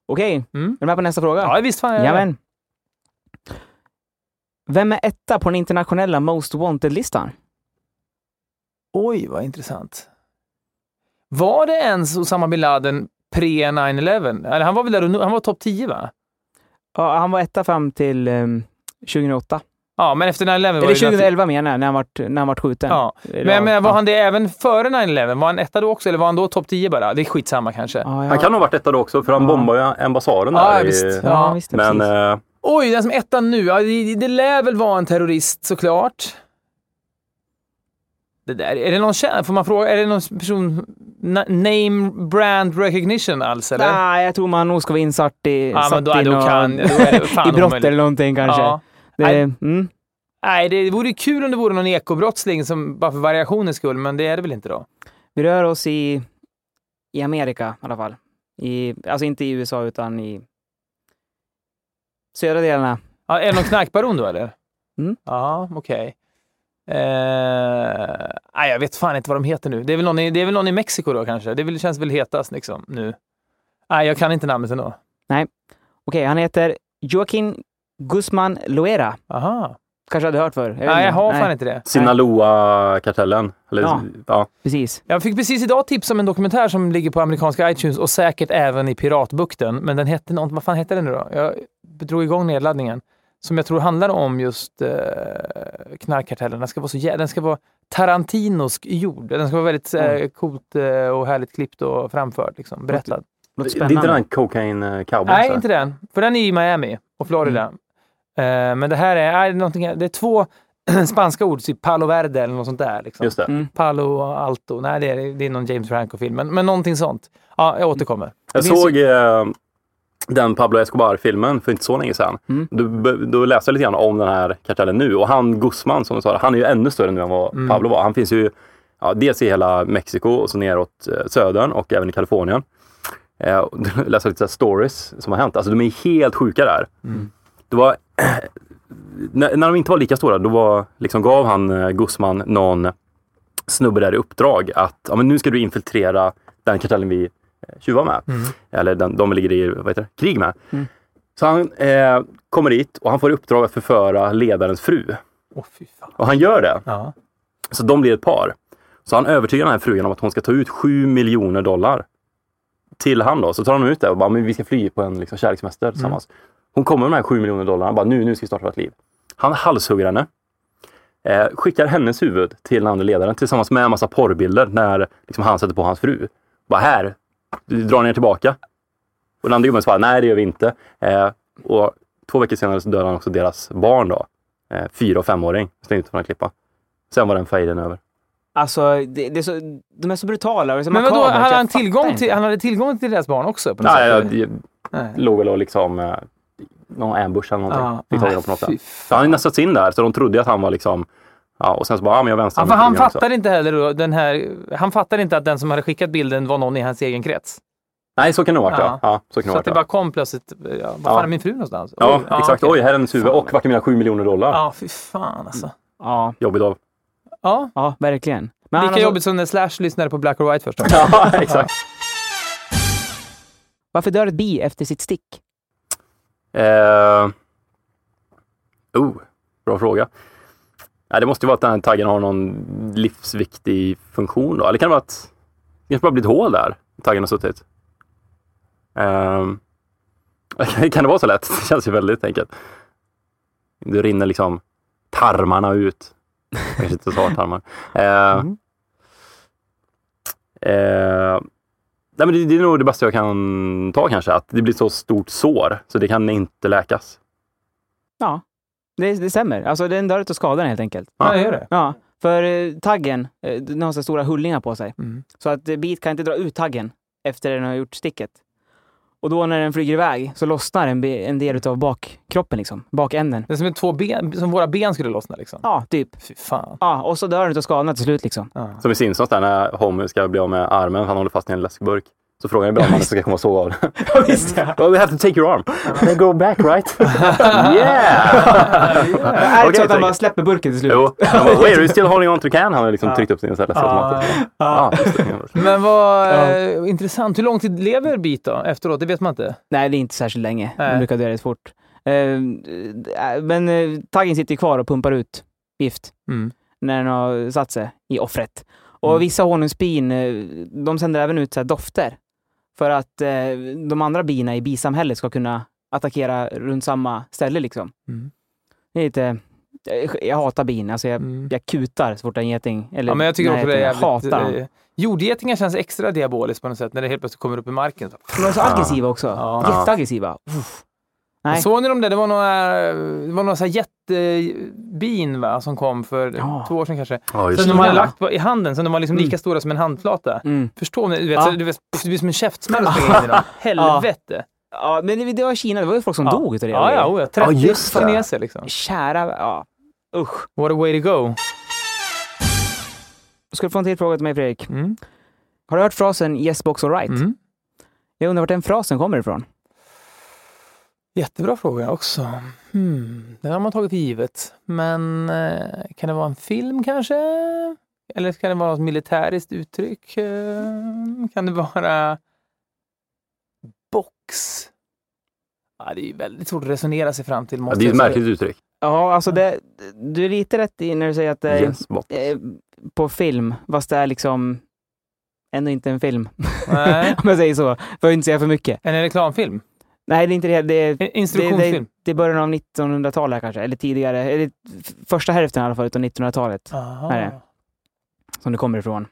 Okej, Mm. är du med på nästa fråga? Ja, visst fan är jag det. Jajamän. Vem är etta på den internationella Most Wanted-listan? Oj, vad intressant. Var det ens Osama bin Laden pre 9-11? Eller han var väl där, och- han var topp 10 va? Ja, han var etta fram till ehm, 2008. Ja, men efter 9-11 var Eller det naturligt- 2011 menar jag, när han vart, när han vart skjuten. Ja. Men, men var ja. han det även före 9-11? Var han etta då också eller var han då topp 10 bara? Det är skitsamma kanske. Ja, ja. Han kan nog ha varit etta då också, för han Ja. bombade ju ambassaden Ja, där. i- visst. Ja, Ja. visst. Men eh, Oj, den som är etta nu. Ja, det, det lär väl vara en terrorist såklart. Det där, är det någon känd? Får man fråga? Är det någon person? na- Name brand recognition alls eller? Nej, jag tror man nog ska vara insatt i, Ja, men då, i då nå- kan... [LAUGHS] I brott omöjligt. eller någonting kanske. Ja. Det, Nej. mm. Nej, det vore kul om det vore någon ekobrottsling som bara för variationens skull, men det är det väl inte då? Vi rör oss i, i Amerika i alla fall. I, alltså inte i USA utan i södra delarna. Ja, är det någon knarkbaron då eller? Mm. Ja, okej. Eh, nej, jag vet fan inte vad de heter nu. Det är väl någon i, det är väl någon i Mexiko då kanske? Det väl, känns väl hetast liksom nu. Nej, jag kan inte namnet ändå. Okej, han heter Joaquin Guzman Loera. Aha. Kanske hade hört för. Jag Nej, jag har Nej, fan inte det. Sinaloa-kartellen. Ja. ja. Precis. Jag fick precis idag tips om en dokumentär som ligger på amerikanska iTunes och säkert även i Piratbukten. Men den hette något, vad fan hette den nu då? Jag drog igång nedladdningen. Som jag tror handlar om just eh, knarkkartellen. Den ska vara så jä- den ska vara Tarantinosk gjord. Den ska vara väldigt eh, Mm. coolt eh, och härligt klippt och framförd. Liksom, berättad. Låter Det är inte spännande. den Cocaine eh, Cowboy? Nej, så? inte den. För den är i Miami och Florida. Eh, men det här är, är, någonting, det är två [CLEARS THROAT] spanska ord, typ Palo Verde eller något sånt där. Liksom. Just det. Mm. Palo Alto. Nej, det är, det är någon James Franco-film. Men, men någonting sånt. Ja, jag återkommer. Jag såg eh, den Pablo Escobar-filmen för inte så länge sedan. Mm. Då, då läste jag lite grann om den här kartellen nu och han Guzman som du sa, han är ju ännu större nu än vad Mm. Pablo var. Han finns ju ja, dels i hela Mexiko och så neråt eh, södern och även i Kalifornien. Eh, [LAUGHS] läste lite stories som har hänt. Alltså de är helt sjuka där. Mm. Det var, [CLEARS THROAT] när, när de inte var lika stora, då var, liksom, gav han eh, Guzman någon snubbe där i uppdrag att ja, men nu ska du infiltrera den kartellen vi tjuvar med. Mm. Eller den, de ligger i vad heter det, krig med. Mm. Så han eh, kommer dit och han får i uppdrag att förföra ledarens fru. Fan. Och han gör det. Ja. Så de blir ett par. Så han övertygar den här frugan om att hon ska ta ut 7 miljoner dollar till han då. Så tar de ut det och bara, men vi ska fly på en liksom, kärlekssemester tillsammans. Hon kommer med de här 7 miljoner dollarna och bara, nu, nu ska vi starta vårt liv. Han halshugger henne. Eh, skickar hennes huvud till den andra ledaren tillsammans med en massa porrbilder när liksom, han sätter på hans fru. Bara här, du drar ner tillbaka. Och den andra gubben svarar, nej det gör vi inte. Eh, och två veckor senare så dödar han också deras barn då. Eh, fyra och femåring. Slängde ut på den här klippa. Sen var den fejden över. Alltså, det, det är så, de är så brutala och så Men vadå, hade han, tillgång till, han hade tillgång till deras barn också? På något Nej, sätt, jag, Nej. låg väl och liksom eh, någon ambush eller någonting. Ja. Fick tag i dem på något sätt. Han hade nästats in där, så de trodde att han var liksom... Ja, och sen så bara, ja men jag vänstrar Ja, för han fattade inte heller då, den här, han fattade inte att den som hade skickat bilden var någon i hans egen krets. Nej, så kan det ha varit ja. Ja. ja. Så kan det Så ha att det bara ja. kom plötsligt, ja, vad fan Ja. är min fru någonstans? Ja, Oj, exakt. okej. Oj, här är hennes huvud. Och vart är mina 7 miljoner dollar? Ja, fy fan alltså. Ja, Jobbigt av. Ja, ja, verkligen. Men Lika han, jobbigt som när Slash lyssnade på Black or White först. [LAUGHS] Ja, exakt. Varför dör ett bi efter sitt stick? Eh, oh, bra fråga. Nej, det måste ju vara att den här taggen har någon livsviktig funktion då. Eller kan det vara att det kanske bara blir ett hål där taggen har suttit? Ehm, [LAUGHS] kan det vara så lätt? Det känns ju väldigt enkelt. Det rinner liksom tarmarna ut. Kanske inte så tarmar. Eh, [LAUGHS] eh, nej, men det, det är nog det bästa jag kan ta kanske. Att det blir så stort sår så det kan inte läkas. Ja, det, det stämmer. Alltså den dör av skadan helt enkelt. Ja, det gör det. Ja, för eh, taggen, eh, den har så stora hullingar på sig. Mm. Så att eh, bit kan inte dra ut taggen efter den har gjort sticket. Och då när den flyger iväg så lossnar en, be- en del av bakkroppen, liksom. bakänden. Det är som, två ben, som våra ben skulle lossna liksom. Ja, typ. Fy fan. Ja, och så dör den av skadorna till slut. Liksom. Som i Simpsons där när Homer ska bli av med armen han håller fast i en läskburk. Så frågar jag brandmannen som ska komma och sova [LAUGHS] av den. well, we have to take your arm. Then go back right? [LAUGHS] yeah! [LAUGHS] Är det så att han bara släpper burken till slut? Jo. Han bara, Wait, are you still holding on to can? Han har liksom tryckt upp sin. Ja, just det. Men vad eh, intressant. Hur lång tid lever bit då efteråt? Det vet man inte. Nej, det är inte särskilt länge. Den brukar dö rätt fort. Eh, eh, men eh, taggen sitter kvar och pumpar ut gift Mm. när den har satt sig i offret. Och Mm. vissa honungsbin, eh, de sänder även ut så här dofter. För att eh, de andra bina i bisamhället ska kunna attackera runt samma ställe liksom. Mm. Det är lite... Jag, hatar bin. Alltså jag, Mm. jag kutar så fort en geting... Eller, Ja, men jag tycker också det är jävligt... hatar eh, Jordgetingar känns extra diaboliskt på något sätt när det helt plötsligt kommer upp i marken. De är så aggressiva också. Ja. Jätteaggressiva. Uff. Nej. Såg ni dem där? Det var några, det var några så här jättebin va, som kom för Ja. två år sedan kanske. Ja, Som de hade lagt på, i handen, som de var liksom lika stora som en handflata. Mm. Förstår ni? Du vet, Ja. så, du vet, det blir som en käftsmäll att springa in i dem. [LAUGHS] Helvete! Ja, men det, var Kina. Det var ju folk som Ja. dog utav det. Ja, ja, oh, ja. 30 Ja, kineser liksom. Kära... Ja. Usch. What a way to go. Ska du få en till fråga till mig, Fredrik? Mm. Har du hört frasen yes box alright? Mm. Jag undrar vart den frasen kommer ifrån. Jättebra fråga också. Hmm. Den har man tagit för givet. Men eh, kan det vara en film kanske? Eller kan det vara något militäriskt uttryck? Eh, kan det vara box? Ja, det är ju väldigt svårt att resonera sig fram till. Ja, det är ett märkligt uttryck. Ja, alltså det, du är lite rätt i när du säger att det är Yes, box. eh, på film, fast det är liksom ändå inte en film. Nej. [LAUGHS] Om jag säger så, för att inte säga för mycket. En reklamfilm? Nej, det är inte det. Det är, En det, det, instruktionsfilm? det är början av 1900-talet kanske, eller tidigare. Eller första hälften i alla fall utav 1900-talet Aha. är det. som det kommer ifrån.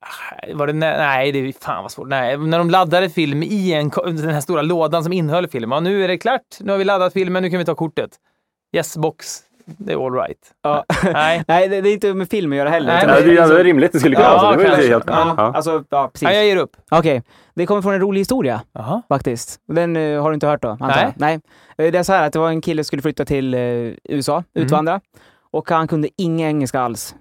Ah, Var det nej, det är fan vad svårt. Nej, när de laddade film i en, den här stora lådan som innehöll film. Ja, nu är det klart. Nu har vi laddat filmen, nu kan vi ta kortet. Yes, box. Det är all right. Ja. [LAUGHS] Nej. Nej, det, det är inte med film att göra heller. Nej, det är liksom- ändå rimligt. Det skulle kunna vara så. Det ju helt... Ja, Ja. alltså, ja, precis. Nej, jag ger upp. Okej, det kommer från en rolig historia Jaha. faktiskt. Den eh, har du inte hört då? antar Nej. Nej. Eh, Det är så här att det var en kille som skulle flytta till eh, USA, Mm. utvandra. Och han kunde ingen engelska alls.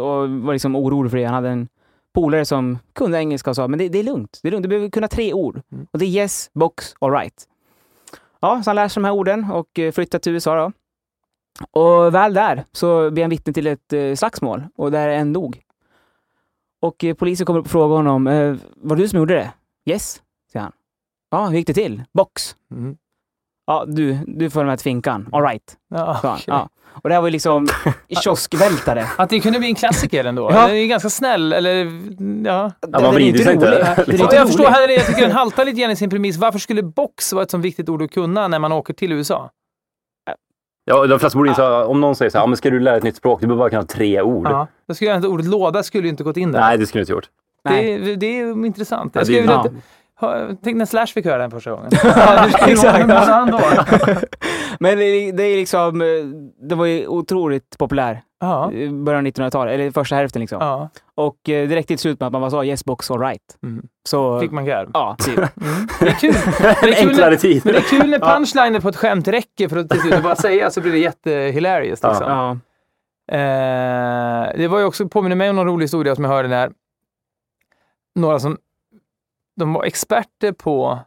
Och var liksom orolig för det. Han hade en polare som kunde engelska och sa, men det, det är lugnt. Det är lugnt. Du behöver kunna tre ord. Mm. Och det är yes, box, alright. Ja, så han lär sig de här orden och flyttar till USA då. Och väl där så blir han vittne till ett eh, slagsmål och där en dog. Och eh, polisen kommer upp och frågar honom, eh, var det du som gjorde det? Yes, säger han. Ja, hur gick det till? Box. Mm. Ja, du, du följer med till finkan. All right. Ja, okej. Ja. Och det här var ju liksom [LAUGHS] kioskvältare. Att det kunde bli en klassiker ändå. Ja. Den är ganska snäll, eller ja. Ja, man vrider sig inte. Liksom. Ja, jag förstår här, jag tycker den haltar lite grann i sin premiss. Varför skulle box vara ett så viktigt ord att kunna när man åker till USA? Ja, de flesta borde inse, om någon säger så här, "Ja, men ska du lära ett nytt språk, du behöver bara kunna tre ord. Ja. Då skulle jag inte, ordet låda skulle ju inte gått in där. Nej, det skulle du inte gjort. Det, det är intressant. Ja, Jag skulle ja. Tänk när Slash fick höra den första gången. [LAUGHS] Exakt. [LAUGHS] Men det, det är liksom, eh, det var ju otroligt populär Ja. i början av 1900-talet, eller första hälften liksom. ja. Och eh, direkt till slut med att man bara sa yes box all right. Mm. Så, Fick man garv. ja, typ. Mm. Det är kul. [LAUGHS] Men det är kul när, men det är kul när punchliner på ett skämt räcker för att till slut bara säga så blir det jättehilarious. Ja. Liksom. ja. Eh, det var ju också, påminner mig om någon rolig historia som jag hörde när några som de var experter på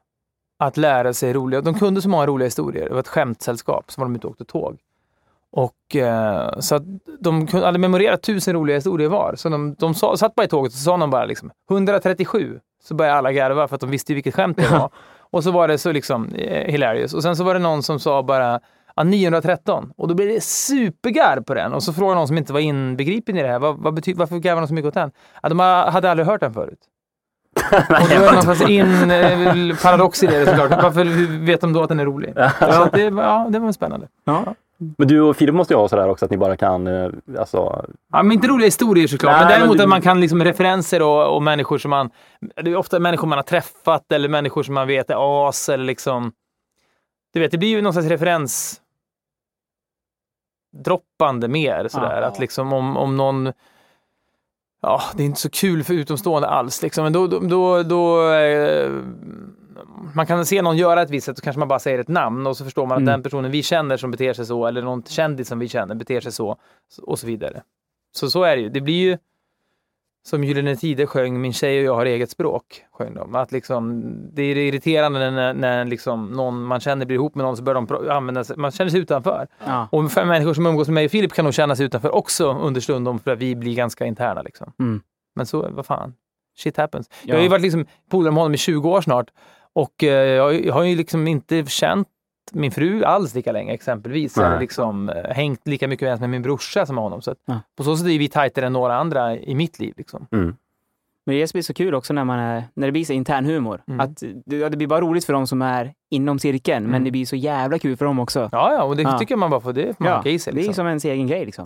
att lära sig roliga, de kunde så många roliga historier. Det var ett skämtsällskap som var de ute och åkte tåg. Och eh, så de hade memorerat tusen roliga historier var. Så de, de sa, satt bara i tåget och så sa de bara liksom 137. Så började alla garva för att de visste vilket skämt det var. [LAUGHS] och så var det så liksom eh, hilarious. Och sen så var det någon som sa bara ja, 913. Och då blev det supergarv på den. Och så frågade någon som inte var inbegripen i det här, vad, vad betyder, varför garvar de så mycket åt den? Ja, de ha- hade aldrig hört den förut. [LAUGHS] och då är det någon slags in, eh, paradox i det såklart. Varför vet de då att den är rolig? Så det, ja, det var spännande. Men du och Filip måste ju ha sådär också att ni bara kan, eh, alltså, Ja, men inte roliga historier såklart, Nej, men däremot men du- att man kan liksom referenser och, och människor som man... Det är ofta människor man har träffat eller människor som man vet är as eller liksom... Du vet, det blir ju någon slags referens droppande mer sådär. Ja. Att liksom om, om någon... Ja, det är inte så kul för utomstående alls liksom. Men då... då, då, då eh, man kan se någon göra ett visst sätt och kanske man bara säger ett namn och så förstår man att Mm. den personen vi känner som beter sig så eller någon kändis som vi känner beter sig så och så vidare. Så så är det ju. Det blir ju som Gyllene Tider sjöng Min tjej och jag har eget språk. Sjöng de. Att liksom, det är irriterande när, när liksom någon man känner blir ihop med någon så börjar de använda sig, man känner sig utanför. Ja. Och för människor som umgås med mig och Filip kan nog känna sig utanför också understundom för att vi blir ganska interna. Liksom. Mm. Men så, vad fan. Shit happens. Ja. Jag har ju varit liksom polare med honom i 20 år snart och eh, jag, jag har ju liksom inte känt min fru alls lika länge exempelvis. Nej. Eller liksom eh, hängt lika mycket ens med min brorsa som med honom. Så att Ja. På så sätt är vi tajtare än några andra i mitt liv. Liksom. mm. Men det blir så kul också när, man är, när det blir så intern humor. Mm. Att det, ja, det blir bara roligt för de som är inom cirkeln, men Mm. det blir så jävla kul för dem också. Ja, ja, och det Ja. tycker man bara får, det får man Ja, i sig. det är Liksom. som ens egen grej liksom.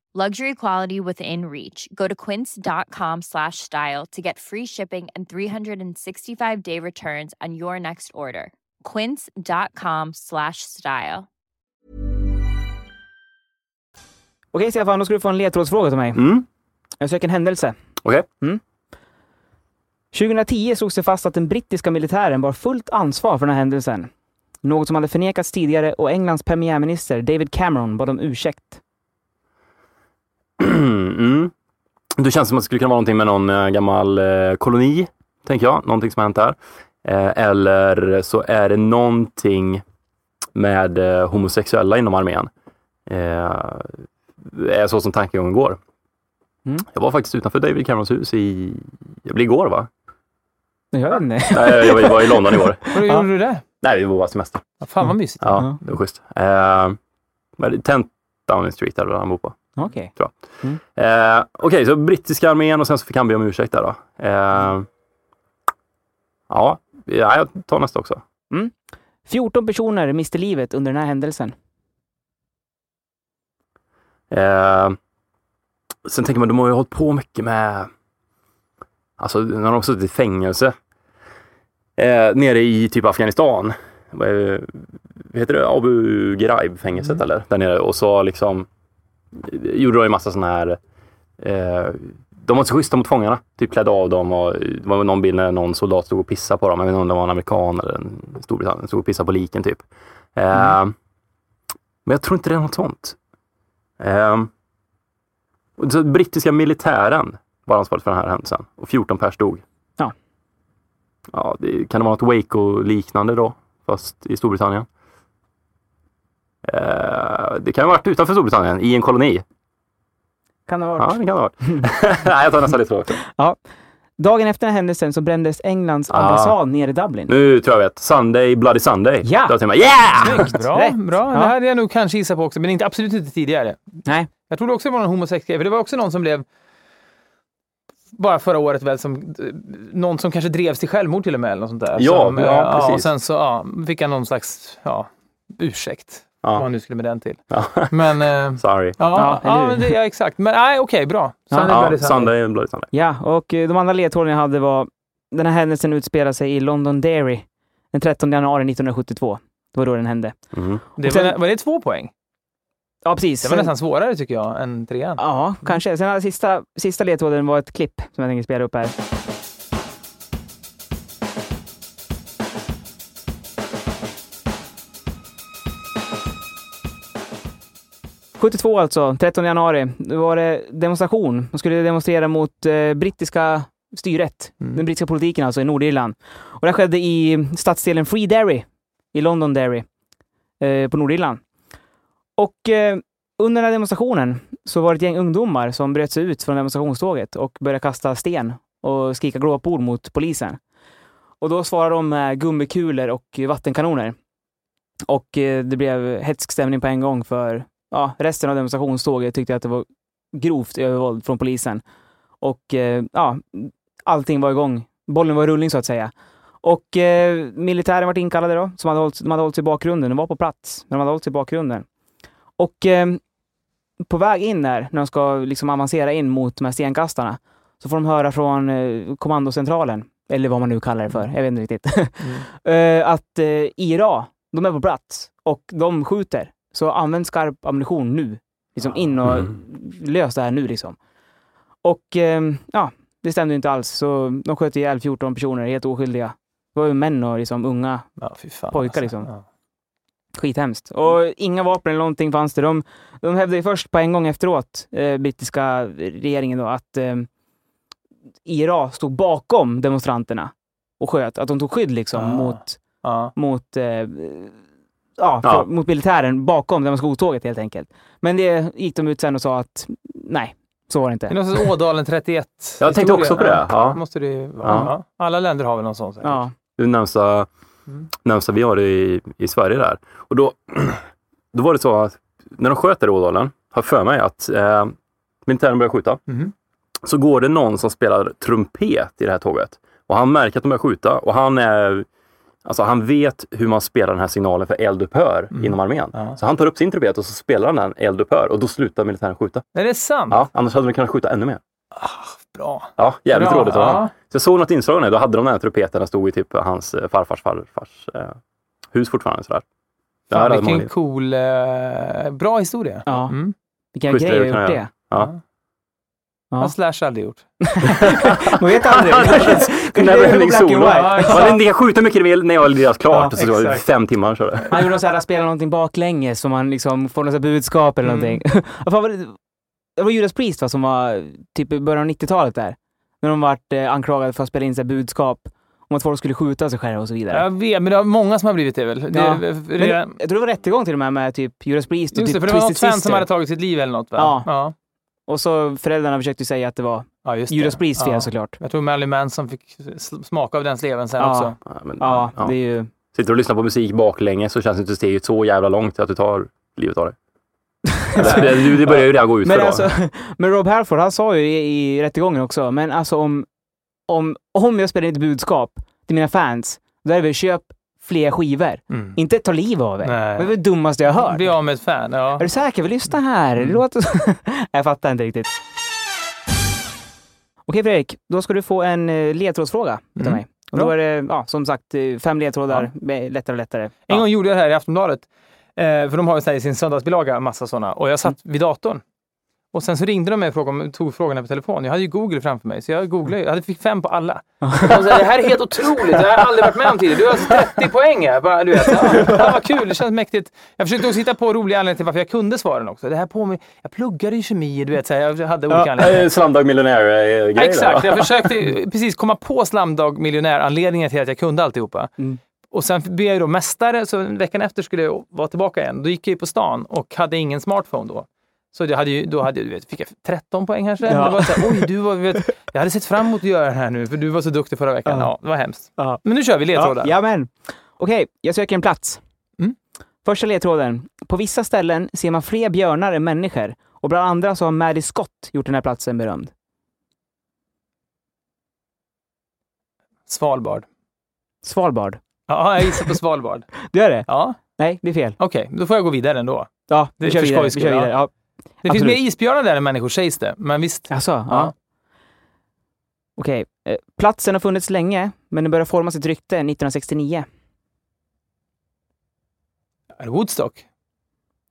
Luxury quality within reach. Go to quince.com slash style to get free shipping and 365 day returns on your next order. Quince.com slash style. Okej Stefan, då ska du få en ledtrådsfråga till mig. Mm. Jag söker en händelse. Okej. 2010 slogs det fast att den brittiska militären bar fullt ansvar för den här händelsen. Något som hade förnekats tidigare och Englands premiärminister David Cameron bad om ursäkt. Mm. Det känns som att det skulle kunna vara någonting med någon eh, gammal eh, koloni, tänker jag. Någonting som har hänt där. Eh, eller så är det någonting med homosexuella inom armén. Eh, är så som tankegången går. Mm. Jag var faktiskt utanför David Camerons hus i, det blir igår va? Jag vet inte. Nej, jag var- i London igår. [LAUGHS] Vad gjorde du där? Nej, det var bara semester. Fan vad mysigt. Ja, det var schysst. Eh, det 10 Downing Street eller vad han bor på. Okej. Tror jag. Eh, Okej, så brittiska armén och sen så fick han be om ursäkt där då. Eh, ja, ja, jag tar nästa också. 14 personer miste livet under den här händelsen. Eh, sen tänker man, de har ju hållit på mycket med... Alltså, när de har suttit i fängelse. Eh, nere i typ Afghanistan. Vad heter det? Abu Ghraib-fängelset eller? Där nere. Och så liksom gjorde de ju massa sådana här... Eh, de var så schyssta mot fångarna. Typ klädde av dem och det var någon bild när någon soldat stod och pissade på dem. Jag vet inte om det var en amerikan eller en Storbritannien. Stod och pissade på liken typ. Eh, Men jag tror inte det är något sånt. Och så brittiska militären var ansvarig för den här händelsen och 14 pers dog. Ja. Ja, det, kan det vara något Waco-liknande då? Fast i Storbritannien? Eh, det kan ha varit utanför Storbritannien, i en koloni. Kan det ha Ja, varit. det kan ha varit. [LAUGHS] Nej, jag tar nästa lite också. Ja. Dagen efter den här händelsen så brändes Englands ambassad ner i Dublin. Nu tror jag vet. Sunday, Bloody Sunday. Ja. Då tänker man, yeah! Snyggt! Bra, Rätt. bra. Ja. Det hade jag nog kanske gissat på också, men inte, absolut inte tidigare. Nej. Jag trodde också det var någon homosexuell, för det var också någon som blev bara förra året väl som någon som kanske drevs till självmord till och med eller något sånt där. Ja, som, ja, eh, precis. och sen så ja, fick han någon slags ja, ursäkt. Ja. Vad nu skulle med den till. Ja. Men eh, Sorry. ja, Ja, ja, men det, ja, exakt. Men nej, okej, bra. Ja. Sunday Ja, Bloody Sunday. Sunday, Bloody Sunday. Ja, och eh, de andra ledtrådarna jag hade var den här händelsen utspelar sig i London Dairy den 13 januari 1972. Det var då den hände. Mhm. Det sen- var, var det två poäng? Ja, precis. Det var Sen- nästan svårare tycker jag än trean. Ja, kanske. Sen sista, sista ledtråden var ett klipp som jag tänker spela upp här. ...72 alltså, 13 januari. Då var det demonstration. De skulle demonstrera mot eh, brittiska styret. Den brittiska politiken alltså i Nordirland. Och det här skedde i stadsdelen Free Derry i London Derry eh, på Nordirland. Och eh, under den här demonstrationen så var det ett gäng ungdomar som bröt sig ut från demonstrationståget och började kasta sten och skrika glåpord mot polisen. Och då svarade de med gummikulor och vattenkanoner. Och eh, det blev hetsk stämning på en gång för ja, resten av demonstrationståget tyckte att det var grovt övervåld från polisen. Och eh, ja, allting var igång. Bollen var i rullning så att säga. Och eh, militären var inkallade då, som hade hållit, de hade hållit sig i bakgrunden. De var på plats, men de hade hållit sig i bakgrunden. Och eh, på väg in där, när de ska liksom avancera in mot de här stenkastarna, så får de höra från eh, kommandocentralen, eller vad man nu kallar det för, jag vet inte riktigt, [LAUGHS] eh, att eh, IRA, de är på plats och de skjuter. Så använd skarp ammunition nu. Liksom in och Mm. lös det här nu liksom. Och eh, ja, det stämde inte alls. Så de sköt ihjäl 14 personer, helt oskyldiga. Det var ju män och liksom unga Ja, fan. pojkar alltså. liksom. Ja. Skithemskt. Och inga vapen eller någonting fanns det. De, de hävdade ju först på en gång efteråt, eh, brittiska regeringen då, att eh, IRA stod bakom demonstranterna och sköt. Att de tog skydd liksom Ah. mot, Ja. mot, eh, ja, Ja. för, mot militären bakom demonstrationståget helt enkelt. Men det gick de ut sen och sa att nej, så var det Det är inte. någon sorts Ådalen 31. Jag tänkte också på det. Ja. Måste det vara. Ja. Ja. Alla länder har väl någon sån säkert. Ja, Det närmsta, Mm. närmsta vi har i, i Sverige där. Och då, [CLEARS THROAT] då var det så att när de sköt där i Ådalen, har för mig att eh, militären börjar skjuta. Mhm. Så går det någon som spelar trumpet i det här tåget. Och han märker att de börjar skjuta och han är Alltså han vet hur man spelar den här signalen för eldupphör inom armén. Ja. Så han tar upp sin trumpet och så spelar han den eldupphör och då slutar militären skjuta. Är det sant? Ja, annars hade de kunnat skjuta ännu mer. Bra. Ja, jävligt Bra, rådigt av ja. Så jag såg något inslag det. Då hade de den här trumpeten, den stod i typ hans eh, farfars farfars eh, hus fortfarande. Sådär. Fan, vilken cool, eh, bra historia. Ja. Mm. vilken Schysst grej att grej ha att gjort det. Ja. Ja. Har Slash aldrig gjort. Man vet aldrig. [LAUGHS] Kanske Never det är ending black and solo. Ja, Ni kan skjuta hur mycket ni vill när jag har lirat klart. Ja, och så var det exakt. fem timmar så det. Han gjorde så här, spela någonting baklänges så man liksom får något så budskap eller Mm. någonting. [LAUGHS] Det, det var Judas Priest va, som var typ i början av 90-talet där. När de vart eh, anklagade för att spela in så här budskap. om att folk skulle skjuta sig själva och så vidare. Jag vet, men det är många som har blivit det väl? Det, Ja. redan, Men jag tror det var rättegång till och med med typ Judas Priest och just det, typ för det var något fan som hade tagit sitt liv eller något va? Ja. ja. Och så föräldrarna försökte säga att det var Ja, just det. Judas Priest fel ja. såklart. Jag tror Marilyn Manson fick smaka av den sleven sen Ja. också. Ja, men, Ja, ja. det är ju... Sitter du och lyssnar på musik baklänges så känns inte steget så jävla långt att du tar livet av dig. [LAUGHS] Eller, det, det börjar ju redan gå ut Men, för alltså, [LAUGHS] men Rob Halford, han sa ju i, i rättegången också, men alltså om, om, om jag spelar ett budskap till mina fans, då är det väl köp fler skivor. Mm. Inte ta liv av er. Nej. Det är väl det dummaste jag hört. Bli av med ett fan, ja. Är du säker? Vi lyssna här. Mm. Så... [LAUGHS] jag fattar inte riktigt. Okej Fredrik, då ska du få en eh, ledtrådsfråga utav Mm. mig. Och då är det, ja, som sagt, eh, fem ledtrådar. med Lättare och lättare. En Ja. gång gjorde jag det här i Aftonbladet. Eh, för de har ju i sin söndagsbilaga massa sådana. Och jag satt Mm. vid datorn. Och sen så ringde de mig och frågade om, tog frågorna på telefon. Jag hade ju Google framför mig, så jag googlade. Jag hade fick fem på alla. [LAUGHS] Och så, här, det här är helt otroligt. Det här har jag aldrig varit med om tidigare. Du har alltså 30 poäng här. Bara, du vet, ja, ja, vad kul, det känns mäktigt. Jag försökte också hitta på roliga anledningar till varför jag kunde svaren också. Det här på mig. Jag pluggade i kemi, du vet. Så här, jag hade olika anledningar. Eh, Slumdog Millionaire-grej Ja, Exakt, jag [LAUGHS] försökte precis komma på Slumdog miljonär-anledningen till att jag kunde alltihopa. Mm. Och sen blev jag då mästare, så veckan efter skulle jag vara tillbaka igen. Då gick jag ju på stan och hade ingen smartphone då. Så jag hade ju, då hade, jag- du vet, fick jag 13 poäng kanske. Ja. Det var så här, Oj, du var, vet, jag hade sett fram emot att göra det här nu, för du var så duktig förra veckan. Ja. Ja, det var hemskt. Ja. Men nu kör vi ledtrådar. Ja. Okej, jag söker en plats. Mm. Första ledtråden. På vissa ställen ser man fler björnar än människor. Och bland andra så har Maddie Scott gjort den här platsen berömd. Svalbard. Svalbard. Ja, jag gissar på Svalbard. [LAUGHS] Du gör det? Ja, Nej, det är fel. okej. Då får jag gå vidare ändå. Ja, vi kör vidare. Vi kör vidare. Ja. Det finns Absolut. mer isbjörnar där än människor sägs det. Men visst. Alltså, ja. Ja. Okej. Eh, Platsen har funnits länge, men den började forma sitt rykte 1969. Är det Woodstock?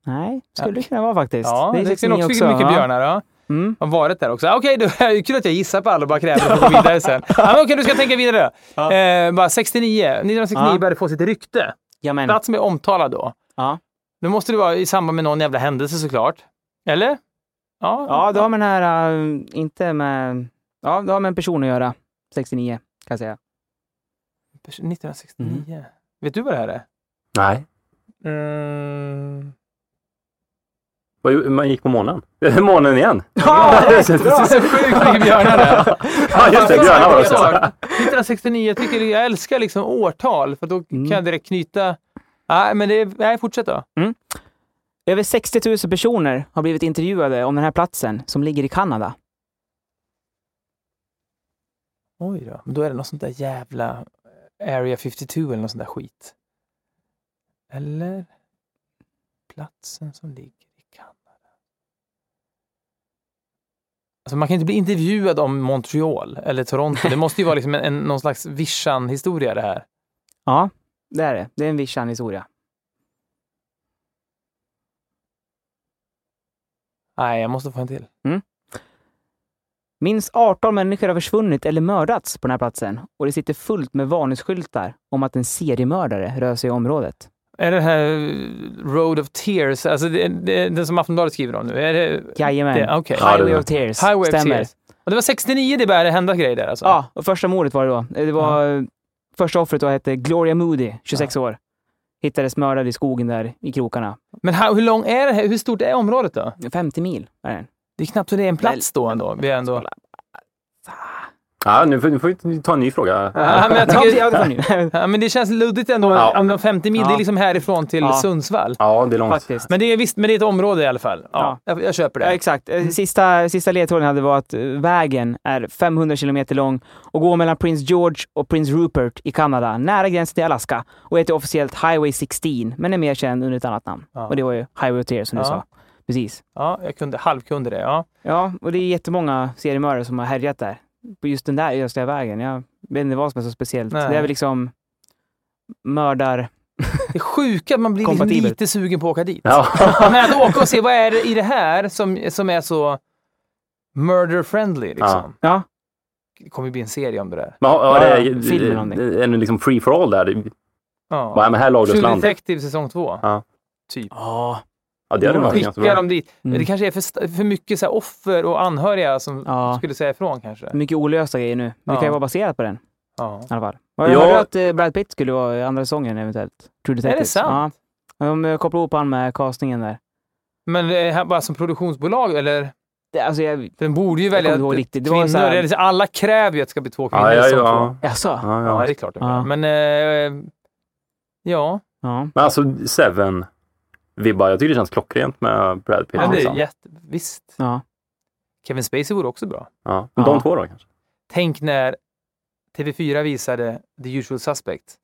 Nej, skulle Ja. det kunna vara faktiskt. Ja, det, är finns 69 också, mycket björnar. Ja. Mm. Har varit där också. Ah, Okej, [LAUGHS] det är kul att jag gissar på alla och bara kräver att få gå vidare sen. Ja, men okej, du ska tänka vidare. Ja. Eh, bara 69. 1969 Ja. började få sitt rykte. Jamen. Plats som är omtalad då. Ja. Nu måste det vara i samband med någon jävla händelse såklart. Eller? Ja, Ja, det har med den här, äh, inte med... Ja, det har med en person att göra. 69, kan jag säga. 1969. Mm. Vet du vad det här är? Nej. Mm. Vad- Man gick på månen. [LAUGHS] månen igen. [LAUGHS] Ja, [LAUGHS] Det är så sjukt mycket björnar där. Ja, just det. Björnar var också. 1969, jag, tycker, jag älskar liksom årtal för då Mm. kan jag direkt knyta... Nej, men det är... Nej, fortsätt då. Över 60 000 personer har blivit intervjuade om den här platsen som ligger i Kanada. Oj då. Men då är det något sånt där jävla eh, Area 52 eller något sånt där skit. Eller? Platsen som ligger i Kanada. Alltså man kan inte bli intervjuad om Montreal eller Toronto. Det måste ju vara liksom en, en, någon slags vischan-historia det här. [LAUGHS] Ja, det är det. Det är en viss sann historia. Nej, jag måste få en till. Minst 18 människor har försvunnit eller mördats på den här platsen och det sitter fullt med varningsskyltar om att en seriemördare rör sig i området. Är det här eh, Road of Tears, alltså det, det, det som Aftonbladet skriver om nu? Är det, Jajamän. det. Ja, är Highway of Tears. Highway of Stämmer. Tears. Och det var 69 det började hända grejer där alltså? Ja, och första mordet var det då. Det var första offret då hette Gloria Moody, 26 år. Hittades mördad i skogen där i krokarna. Men how, hur lång är det här? Hur stort är området då? 50 mil är den. Det är knappt så det är en plats då ändå. Vi är ändå... Ja, nu får, nu får vi ta en ny fråga. [LAUGHS] Ja, men, tycker, [LAUGHS] [LAUGHS] ja, men det känns luddigt ändå. Ja. Om de 50 mil, Ja. det är liksom härifrån till Ja. Sundsvall. Ja, det är långt. Faktiskt. Men det är visst, men det är ett område i alla fall. Ja, Jag, jag köper Ja, det. exakt. Eh, Sista, sista ledtråden hade var att eh, vägen är 500 kilometer lång och går mellan Prince George och Prince Rupert i Kanada, nära gränsen till Alaska och heter officiellt Highway 16, men är mer känd under ett annat namn. Ja. Och det var ju Highway of Tears som du sa. Precis. Ja, jag kunde, halvkunde det. Ja. Ja, och det är jättemånga seriemördare som har härjat där. På just den där just den vägen. Jag vet inte vad som är så speciellt. Nej. Det är väl liksom mördar... Det är sjuka att man blir liksom lite sugen på att åka dit. Ja. Men att åka och se vad är det i det här som, som är så murder friendly. Liksom. Ja, Det kommer ju bli en serie om det där. Men, ja, det Ja, är, film eller någonting. det är en liksom free for all där. Det- Ja. Bara, men här laglöst True land. Detective säsong två. Ja. Typ. ja. Ja, det hade varit ganska bra. dem dit. Mm. Det kanske är för, för mycket så här offer och anhöriga som Ja. skulle säga ifrån kanske. mycket olösta grejer nu. Det Ja. kan ju vara baserat på den. Ja. I alla fall. Jag Ja. hörde att eh, Brad Pitt skulle vara i andra säsongen eventuellt. True Detectives. sant? Ja. De eh, kopplade ihop han med castingen där. Men eh, här bara som produktionsbolag, eller? Det, alltså jag, Den borde ju välja ihåg riktigt. Det var kvinnor. så här- alla kräver ju att det ska bli två kvinnor Ja, ja, ja. Jaså? Ja, Ja, ja. det är klart. de Ja. gör. Men, eh, ja. Ja. Men alltså Seven vibbar, jag tycker det känns klockrent med Brad Pitt. Men det är liksom. jätte... Visst. ja. Kevin Spacey vore också bra. ja. Men De Ja. två då kanske? Tänk när TV4 visade The Usual Suspect.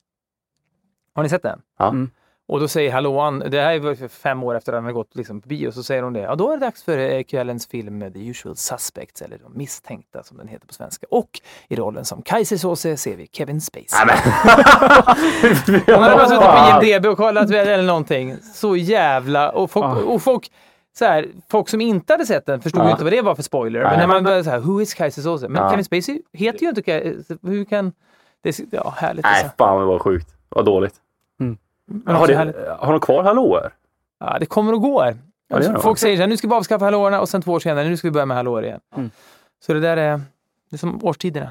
Har ni sett den? Ja. Mm. Och då säger hallåan, det här för fem år efter att den hade gått liksom på bio, så säger hon det. Ja, då är det dags för eh, kvällens film med The Usual Suspects, eller De misstänkta som den heter på svenska. Och i rollen som Kaiser Soze ser vi Kevin Spacey. [LAUGHS] Hon hade bara suttit på IMDB och kollat eller någonting. Så jävla... Och folk, och folk, så här, folk som inte hade sett den förstod ju Ja. inte vad det var för spoiler. Men Nej. när man började så här, who is Kaiser Soze? Men Ja. Kevin Spacey heter ju inte Ka- Hur kan... Det är, ja, härligt. Nej, Alltså. fan vad sjukt. Vad dåligt. Men Har, det, har de kvar hallåor? Ja, det kommer och går. Ja, det gör det, Folk säger så här, nu ska vi avskaffa hallåorna och sen två år senare, nu ska vi börja med hallåor igen. Mm. Så det där är, det är som årstiderna.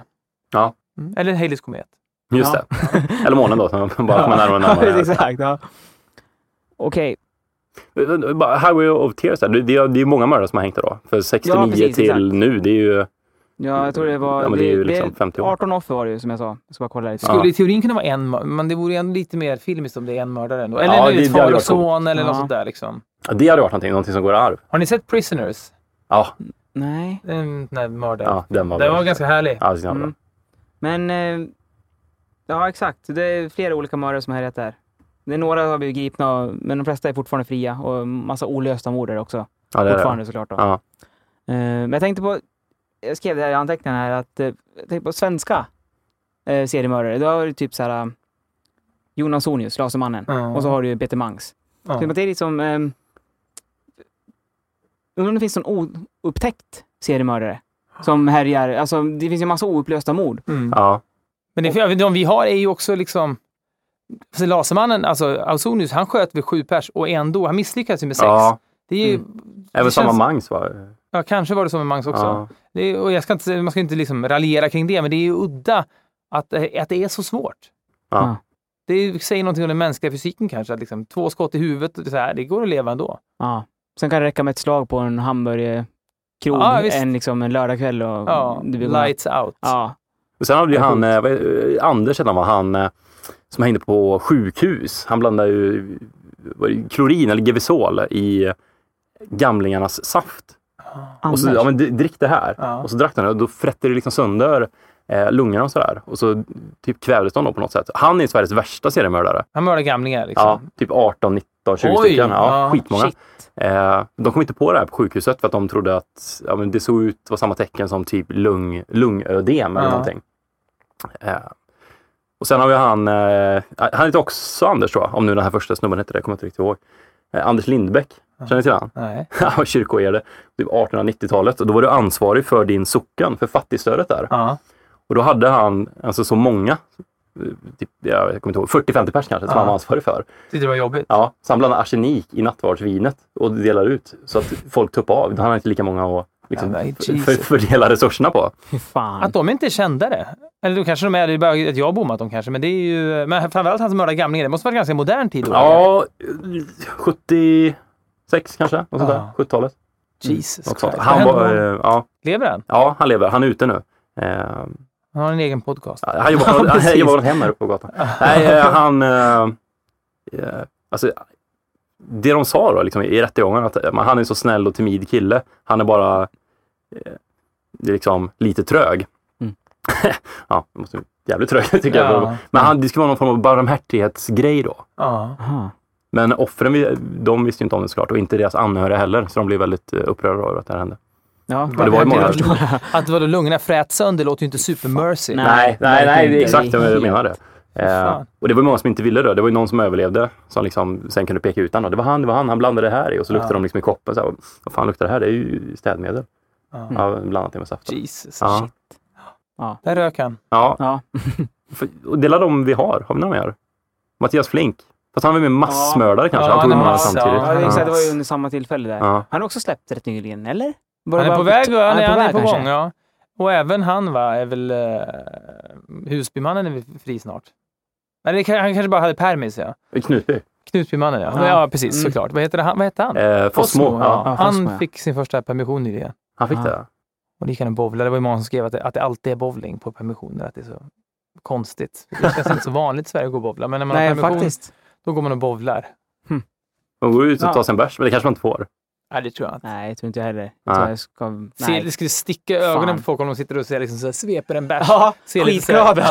Ja. Mm. Eller Haleys komet. Just Ja. det. Eller månen då, som bara kommer närmare och [LAUGHS] närmare. exakt. Ja. Okej. Bara Highway of Tears, det, det, är- det är många mördare som har hängt där då. För 69 precis, till exakt. nu, det är ju... Ja, jag tror det var... Ja, men det är ju liksom 50 år. 18 offer var det ju som jag sa. Jag ska bara kolla lite. Skulle i teorin kunna vara en, men det vore ju ändå lite mer filmiskt om det är en mördare ändå. Eller Ja, det- det far och son eller Ja. något sånt där liksom. Ja, Det hade varit någonting, någonting som går i arv. Har ni sett Prisoners? Ja, Nej. Den där mördaren. ja den var Den var ganska härlig. Ja, det är bra. Mm. Men... Eh, ja, exakt. Det är flera olika mördare som har rätt där. Det är några som har blivit gripna, men de flesta är fortfarande fria. Och massa olösta mord också. Ja, det är fortfarande det. såklart. Då. Ja. Eh, men jag tänkte på... Jag skrev det här i anteckningarna här att... Eh, tänkte på svenska eh, seriemördare. Då har du typ så här... eh, Jonas Sonius, Lasermannen. Ja. Och så har du Peter Mangs. Så det är liksom... Eh, undrar om det finns någon oupptäckt seriemördare som härjar. Alltså, det finns ju massa oupplösta mord. Mm. Ja. Men det, de vi har är ju också liksom... Alltså Lasermannen, alltså Ausonius, han sköt väl sju pers och ändå, han misslyckades ju med sex. ja. Det är ju, Mm. Även samma känns- Mangs va? Ja, kanske var det som med Mangs också. Ja. Det är, och jag ska inte, man ska inte liksom raljera kring det, men det är ju udda att, eh, att det är så svårt. Ja. Det säger någonting om den mänskliga fysiken kanske. Att liksom, två skott i huvudet, och så här, det går att leva ändå. Ja. Sen kan det räcka med ett slag på en hamburgerkrog Ja, visst. en, liksom, en lördagkväll. Och Ja, det blir- lights out. Ja. Och sen hade ju han, eh, Anders hette han? Han eh, som hängde på sjukhus. Han blandade ju klorin eller Gevisol i gamlingarnas saft. Och så, ja men drick det här. Ja. Och så drack han det och då frätte det liksom sönder eh, lungorna och sådär. Och så typ kvävdes de då på något sätt. Han är Sveriges värsta seriemördare. Han mördar gamlingar liksom. Ja, typ 18, 19, 20 Oj, stycken. Ja, ja, skitmånga. Eh, de kom inte på det här på sjukhuset för att de trodde att ja, men det såg ut var samma tecken som typ lung, lungödem eller någonting. Eh, och sen har vi han, eh, han heter också Anders tror jag, om nu den här första snubben hette det, jag kommer inte riktigt ihåg. Anders Lindbäck, känner ni till han? Nej. [LAUGHS] Han var kyrkoherde, typ 1890-talet. Och då var du ansvarig för din socken, för fattigstödet där. Ja. Och då hade han alltså så många, typ, jag kommer inte ihåg, 40-50 pers kanske, som Ja. han var ansvarig för. Tyckte det var jobbigt. Ja, så han blandade arsenik i nattvardsvinet och delade ut så att folk tuppar av. Han hade inte lika många att liksom, för, fördela resurserna på. Fan. Att de inte är kändare. Eller då kanske de är, det är bara att jag har bommat dem kanske. Men det är ju, men framförallt han som mördar gamlingar. Det måste vara ganska modern tid då. Ja, 76 kanske, något sånt där. Ja. 70-talet. Jesus Något sånt. Christ. Han var, eh, ja, Lever han? ja, han lever. Han är ute nu. Eh, Han har en egen podcast. han jobbar [LAUGHS] på, han precis. jobbar på något hem här uppe på gatan. Nej, eh, han... Eh, eh, alltså, det de sa då liksom, i rättegången, att eh, han är så snäll och timid kille. Han är bara eh, det är liksom lite trög. Mm. [LAUGHS] ja, det måste jävligt trög [LAUGHS] tycker Ja. jag. Men han, det skulle vara någon form av barmhärtighetsgrej då. Ja. Aha. Men offren, vi- de visste ju inte om det såklart och inte deras anhöriga heller. Så de blev väldigt eh, upprörda över att det här hände. Ja, Och det var ju många... Att vadå, lungorna frät sönder låter ju inte super mercy. Nej. Nej, nej, nej, det är exakt Det jag det. Eh, och det var många som inte ville det. Det var ju någon som överlevde som liksom sen kunde peka ut honom. Det var han, det var han, han blandade det här i och så luktade Ja. de liksom i koppen. Så här, vad fan luktar det här? Det är ju städmedel. Ja. Ja, blandat det med saft. Jesus, Ja. shit. Där rök han. Ja, Ja. för, och det är de vi har. Har vi några mer? Mattias Flink. Fast han var med massmördare kanske. Ja, han tog han många samtidigt. Ja, exakt, det var ju under samma tillfälle där. Ja. Han har också släppt rätt nyligen, eller? Var Han är på väg, han är, han är på kanske? gång. Ja. Och även han va, är väl... eh, Husbymannen är väl fri snart. Det kan- han kanske bara hade permis, ja. Knutby. Knutbymannen, ja. Ja. Ja, precis. Mm. Såklart. Vad heter han? Vad hette han? Eh, Fossmo. ja. Ja. Ja, han Fossmo, ja. fick sin första permission nyligen. Han fick Ja. det. Och han och bowlade. Det var ju många som skrev att det, att det alltid är bowling på permissioner. Att det är så konstigt. Det känns inte så vanligt i Sverige att gå och bowla. Men när man har Nej, permission, faktiskt. Då går man och bowlar. Man går ut och Ja. tar sig en bärs, men det kanske man inte får. Nej, det tror jag inte. Nej, jag tror inte jag heller. Nej. Jag tror jag ska... Se, Nej. det skulle sticka ögonen Fan. på folk om de sitter och ser liksom så här, sveper en bärs. Ja, skitglada.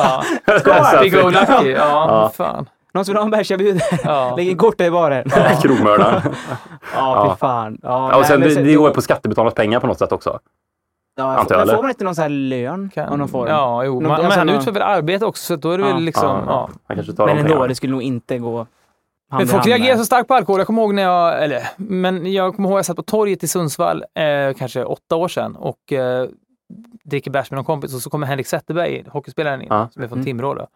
Ja. Skål! Big old lucky. Ja, Ja. fan. Någon som vill ha en bärs, jag bjuder. Ja. [LAUGHS] Lägg in kortet i baren. Krogmördaren. [LAUGHS] Ja, [LAUGHS] Ja. fy fan. Ja, Ja, och nej, sen, men det, så- det går på skattebetalarnas pengar på något sätt också. Ja, antar jag, men får man inte någon sån här lön Kan- någon form? Ja, jo. Någon- Man, men alltså han någon- utför väl arbete också, så då är det Ja. väl liksom... Ja. Han kanske tar Men de ändå, det skulle nog inte gå Men folk reagerar så starkt på alkohol. Jag kommer ihåg när jag, eller, men jag kommer ihåg jag satt på torget i Sundsvall, eh, kanske åtta år sedan, och eh, dricker bärs med någon kompis och så kommer Henrik Zetterberg, hockeyspelaren, in, Ja. som är från Mm. Timrå. Då.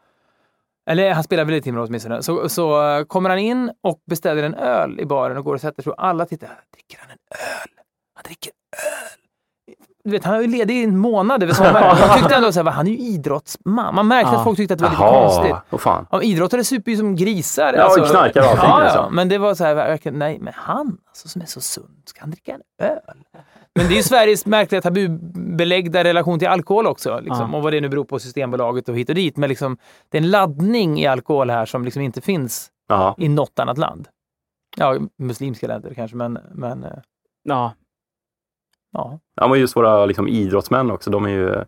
Eller han spelar väl i Timrå åtminstone. Så, så eh, kommer han in och beställer en öl i baren och går och sätter sig och alla tittar. Dricker han en öl? Han dricker öl! Du vet, han har ju ledig i en månad över sommaren. [LAUGHS] Jag tyckte ändå så här, han är ju idrottsman. Man märkte Ja. att folk tyckte att det var lite konstigt. Fan. Ja, idrottare super ju som grisar. Ja, och knarkar och allting, Ja, liksom. ja, men det var så här, verkligen, nej, men han alltså, som är så sund, ska han dricka en öl? Men det är ju Sveriges märkliga tabubeläggda relation till alkohol också. Liksom, Ja. Och vad det nu beror på Systembolaget och hit och dit. Men liksom, det är en laddning i alkohol här som liksom inte finns i något annat land. Ja, muslimska länder kanske, men, men eh, Ja, ja. ja, men just våra liksom, idrottsmän också, de är ju...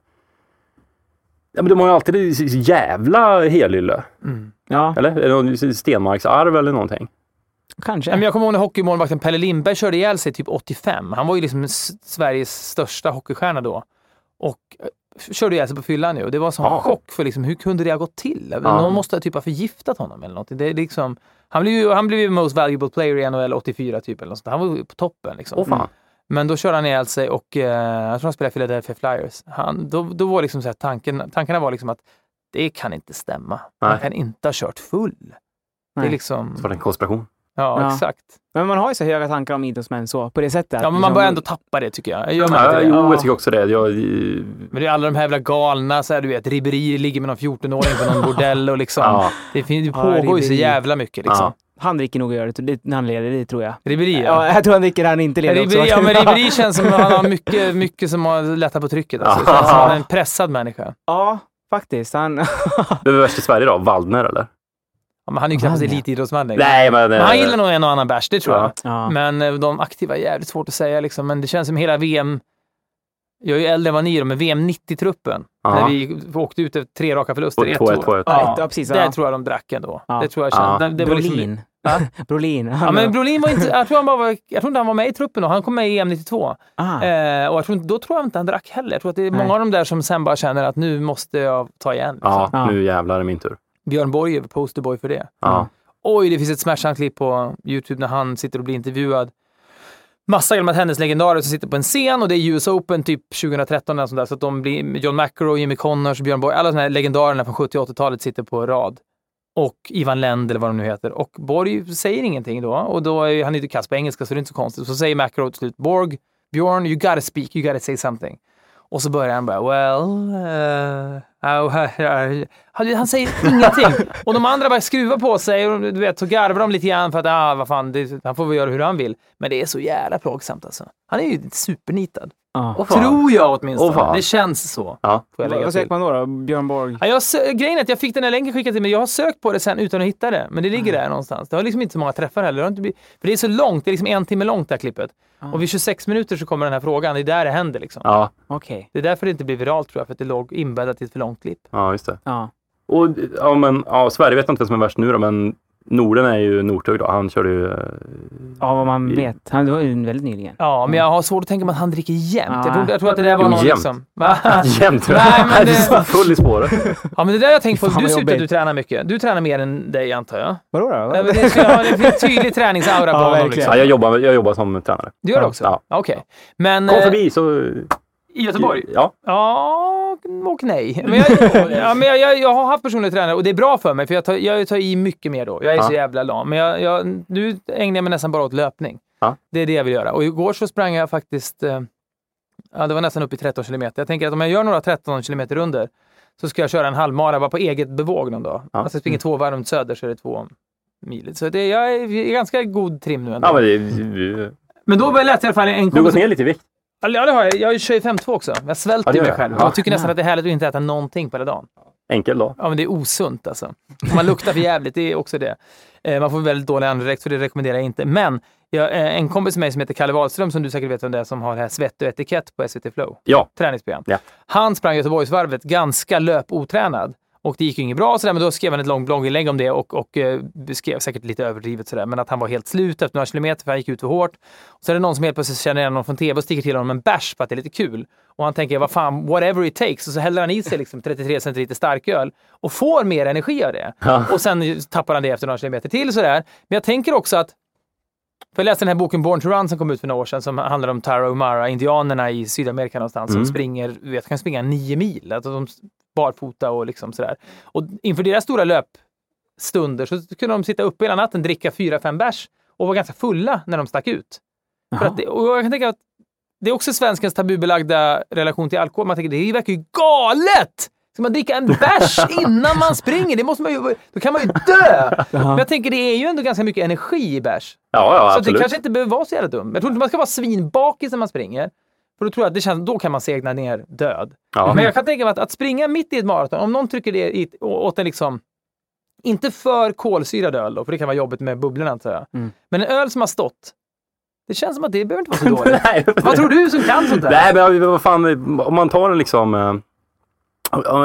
Ja, men de har ju alltid det jävla helylle. Mm. ja Eller? Är det någon Stenmarksarv eller någonting? kanske. Men jag kommer ihåg när hockeymålvakten Pelle Lindberg körde ihjäl sig typ 85. Han var ju liksom Sveriges största hockeystjärna då. Och eh, körde ihjäl sig på fyllan nu. Och det var en sån Ja. chock för liksom, hur kunde det ha gått till? Ja. Någon måste ha typ ha förgiftat honom eller något. Det är liksom, han blev ju han blev ju most valuable player i NHL 84 typ. Eller något sånt. Han var ju på toppen. Liksom. Åh fan. Men då körde han ihjäl sig och eh, jag tror han spelade Philadelphia Flyers. Han, då, då var liksom så här, tanken, tankarna var liksom att det kan inte stämma. Han Nej. kan inte ha kört full. Det Nej. är liksom... Så var det en konspiration. Ja, Ja. exakt. Men man har ju så höga tankar om idrottsmän så, på det sättet. Ja, men man Liksom- börjar ändå tappa det tycker jag. Gör man Ja, det? jo, jag tycker också det. Jag, Men det är alla de här jävla galna, så här, du vet, Ribéry ligger med någon 14-åring på någon [LAUGHS] bordell och liksom. ja. Det, det Ja, pågår ju så jävla mycket liksom. Ja. Han dricker nog det när han leder, det tror jag. Ribéry, Ja, ja. jag tror han dricker när han inte leder också. Ribéry, ja, men Ribéry [LAUGHS] känns som att han har mycket, mycket som har lättat på trycket. Alltså. Det känns som att han är en pressad människa. Ja, faktiskt. Han... [LAUGHS] Vem är värst i Sverige då? Waldner eller? Ja, men han är ju knappast ja. elitidrottsman längre. Nej, men... Men han gillar nog en och annan bärs, det tror Ja. jag. ja. Men eh, de aktiva är jävligt svårt att säga liksom. Men det känns som hela VM... Jag är ju äldre än vad ni är, men VM 90-truppen. Ja. När vi åkte ut efter tre raka förluster. Och 1-2. 2-1, 2-1. Ja, ja, precis. Där Ja. tror jag de drack ändå. Ja. Det tror jag Ja. kände. Det, det var liksom, [LAUGHS] Brolin. Ja, men Brolin var inte... Jag tror, han bara var, jag tror inte han var med i truppen då. Han kom med i EM 92. ah. Eh, och jag tror, då tror jag inte han drack heller. Jag tror att det är många Nej. av de där som sen bara känner att nu måste jag ta igen. Liksom. Ja, nu jävlar är min tur. Björn Borg är posterboy för det. Ja. Oj, det finns ett smärtsamt klipp på Youtube när han sitter och blir intervjuad. Massa gamla tennislegendarer som sitter på en scen och det är US Open typ 2013 eller sånt där, så att de blir John McEnroe, Jimmy Connors, Björn Borg, alla de här legendarerna från 70 och 80-talet sitter på rad. Och Ivan Lend eller vad de nu heter. Och Borg säger ingenting då och då är han är ju kass på engelska så det är inte så konstigt. Så säger McEnroe till slut, Borg, Björn, you gotta speak, you gotta say something. Och så börjar han bara, well... Uh, uh, [LAUGHS] han, han säger ingenting. [LAUGHS] Och de andra bara skruvar på sig och du vet, så garvar de lite grann för att ah, vad fan, det, han får väl göra hur han vill. Men det är så jävla plågsamt alltså. Han är ju supernitad. Fan. Tror jag åtminstone. Fan. det känns så. Ja. Får jag lägga Vad söker man då, då? Björn Borg? Ja, jag grejen är att jag fick den här länken skickad till mig. Jag har sökt på det sen utan att hitta det. Men det ligger där någonstans. Det har liksom inte så många träffar heller. Det har inte blivit, för det är så långt. Det är liksom en timme långt det här klippet. Och vid 26 minuter så kommer den här frågan. Det är där det händer liksom. Ja, Okej. Det är därför det inte blir viralt tror jag. För att det låg inbäddat i ett för långt klipp. ja, just det. Ja. Och ja, men ja, Sverige vet jag inte vem som är värst nu då, men Norden är ju Northug då. Han körde ju... eh, ja, vad man I- vet. Han var ju väldigt nyligen. Ja, men jag har svårt att tänka mig att han dricker jämt. Ja. Jag, tror, jag tror att det där var någon jämt. liksom... Va? [LAUGHS] Jämt! Nej, men [LAUGHS] det- är full i spåret. Ja, men det där har jag tänkt på. Du vad ser ut att du tränar mycket. Du tränar mer än dig antar jag. Vadå då? Men Det ska ha en tydlig träningsaura på Ja, honom. Liksom. Ja, jag, jobbar, jag jobbar som tränare. Du gör det också? Ja. Okej. Men... Kom eh, förbi så... I Göteborg? Ja. Ja och nej. [LAUGHS] Men jag, ja, men jag, jag, jag har haft personlig tränare och det är bra för mig för jag tar, jag tar i mycket mer då. Jag är Ja. så jävla lam. Men jag, jag, nu ägnar jag mig nästan bara åt löpning. Ja. Det är det jag vill göra. Och igår så sprang jag faktiskt, eh, ja det var nästan upp i 13 kilometer. Jag tänker att om jag gör några 13 kilometer under så ska jag köra en halvmara bara på eget bevåg någon dag. Ja. Alltså jag springer två varv runt söder så är det två mil. Så det, jag är i ganska god trim nu ändå. Ja, men det, du, Men då läste jag i alla fall en du har kompis... gått ner lite i vikt. Ja, det har jag. Jag kör ju 5-2 också. Jag svälter Ja, mig själv. Ja. Jag tycker nästan att det är härligt att inte äta någonting på hela dagen. Enkel dag. Ja, men det är osunt alltså. Man luktar för jävligt, det är också det. Eh, man får väldigt dålig andedräkt, så det rekommenderar jag inte. Men jag, eh, en kompis med mig som heter Kalle Wahlström, som du säkert vet vem det är, som har det här Svett och etikett på SVT Flow. Ja. Träningsprogram. Ja. Han sprang Göteborgsvarvet ganska löpotränad. Och det gick ju inget bra, sådär, men då skrev han ett långt blogginlägg om det och, och eh, beskrev säkert lite överdrivet sådär, men att han var helt slut efter några kilometer för han gick ut för hårt. Och så är det någon som helt plötsligt känner igen honom från tv och sticker till honom en bärs för att det är lite kul. Och han tänker, vad fan, whatever it takes. Och så häller han i sig liksom 33 centiliter starköl och får mer energi av det. Ja. Och sen tappar han det efter några kilometer till sådär. Men jag tänker också att för jag läste den här boken Born to Run som kom ut för några år sedan som handlar om Tarahumara, indianerna i Sydamerika någonstans Mm. som springer, du vet, kan springa nio mil. Alltså de barfota och liksom sådär. Och inför deras stora löpstunder så kunde de sitta uppe hela natten, dricka fyra, fem bärs och vara ganska fulla när de stack ut. För att det, och jag kan tänka att det är också svenskens tabubelagda relation till alkohol. Man tänker det verkar ju galet! Ska man dricka en [LAUGHS] bärs innan man springer? Det måste man ju, då kan man ju dö! [LAUGHS] Men jag tänker det är ju ändå ganska mycket energi i bärs. Ja, ja så absolut. det kanske inte behöver vara så jävla dumt. Jag tror inte man ska vara svinbakis när man springer. För då tror jag att det känns, då kan man segna ner död. Ja. Men jag kan tänka mig att, att springa mitt i ett maraton, om någon trycker det i, åt en liksom, inte för kolsyrad öl då, för det kan vara jobbigt med bubblorna antar jag. Mm. Men en öl som har stått, det känns som att det behöver inte vara så [LAUGHS] dåligt. Nej, Vad tror du som kan sånt där? Nej, men vad fan, om man tar en liksom... eh,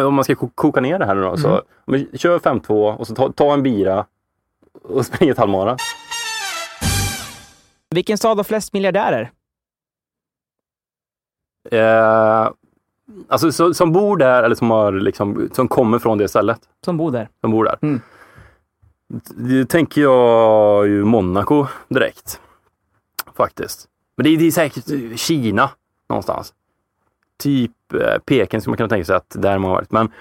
Om man ska ko- koka ner det här nu då. Så, Mm. om vi kör 5-2 och så ta, ta en bira och [LAUGHS] spring ett halvmara. Vilken stad har flest miljardärer? Eh, alltså så, som bor där eller som, har, liksom, som kommer från det stället. Som bor där. Som bor där. Mm. Det tänker jag ju Monaco direkt. Faktiskt. Men det är, det är säkert Kina någonstans. Typ eh, Peking skulle man kunna tänka sig att där man har varit. Men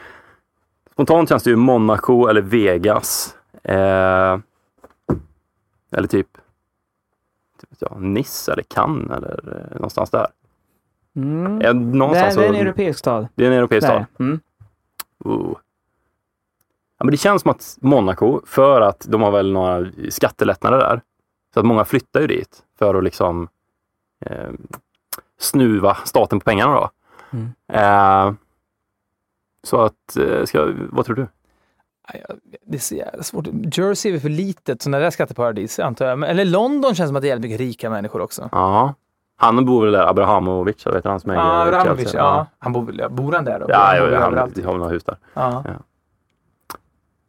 spontant känns det ju Monaco eller Vegas. Eh, eller typ, typ jag, Nice eller Cannes eller eh, någonstans där. Mm. Eh, Det, någonstans är, det är en så- europeisk stad. det är en europeisk stad. Mm. Oh. Ja, men det känns som att Monaco, för att de har väl några skattelättnader där, så att många flyttar ju dit för att liksom eh, snuva staten på pengarna då. Mm. Eh, så att, eh, ska, vad tror du? Det är så jävla svårt. Jersey är för litet, sådana där skatteparadis antar jag. Men- Eller London känns som att det är jävligt mycket rika människor också. Ja, han bor väl där, Abrahamovic, eller vet du han som äger Ja, Abramovic, Chelsea? ja. Han bor, väl- bor han där då? Ja, han ja, han, har väl några hus där. Ja.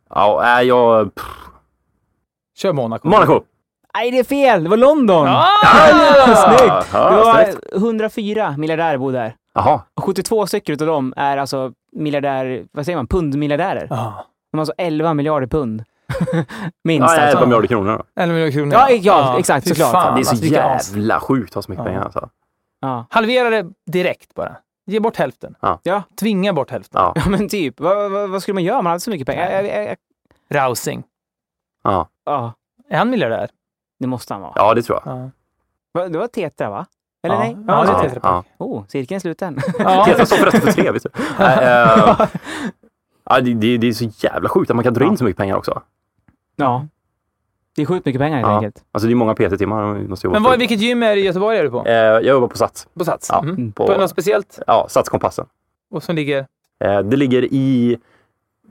Ja, nej, jag... Pff, Kör Monaco. Monaco! Nej, det är fel! Det var London! Ah! Snyggt! Ja, det var snyggt. 104 miljardärer bor där. Och 72 stycken av dem är alltså miljardär, vad säger man, pundmiljardärer. Ja. De har alltså 11 miljarder pund. [LAUGHS] Minst Ja, alltså. 11 miljarder kronor då. 11 miljoner kronor. Ja, ja, exakt, Fy såklart. Fan, det är så alltså, jävla sjukt att ha så mycket Ja. pengar alltså. Ja. Halvera det direkt bara. Ge bort hälften. Ja. Tvinga bort hälften. Ja. ja, men typ. Vad, vad, vad skulle man göra om man hade så mycket pengar? Jag, jag, jag, Rausing. Ja. ja, Är han miljardär? det måste han vara. ja, det tror jag. Ja. Det var Tetra, va? Eller Ja. nej? Ja, det är Ja, Tetra ja. Oh, cirkeln är sluten. Ja. [LAUGHS] Tetra står förresten för tre, visst du? [LAUGHS] Eh, ja, det, det, det är så jävla sjukt att man kan dra in så mycket pengar också. Ja. Det är sjukt mycket pengar helt Ja. enkelt. Alltså det är många PT-timmar. man måste jobba Men vad, vilket gym är det i Göteborg är du på? Eh, jag jobbar på Sats. På Sats? Ja, Mhm. på- På något speciellt? Ja, Satskompassen. Och som ligger? Eh, det ligger i,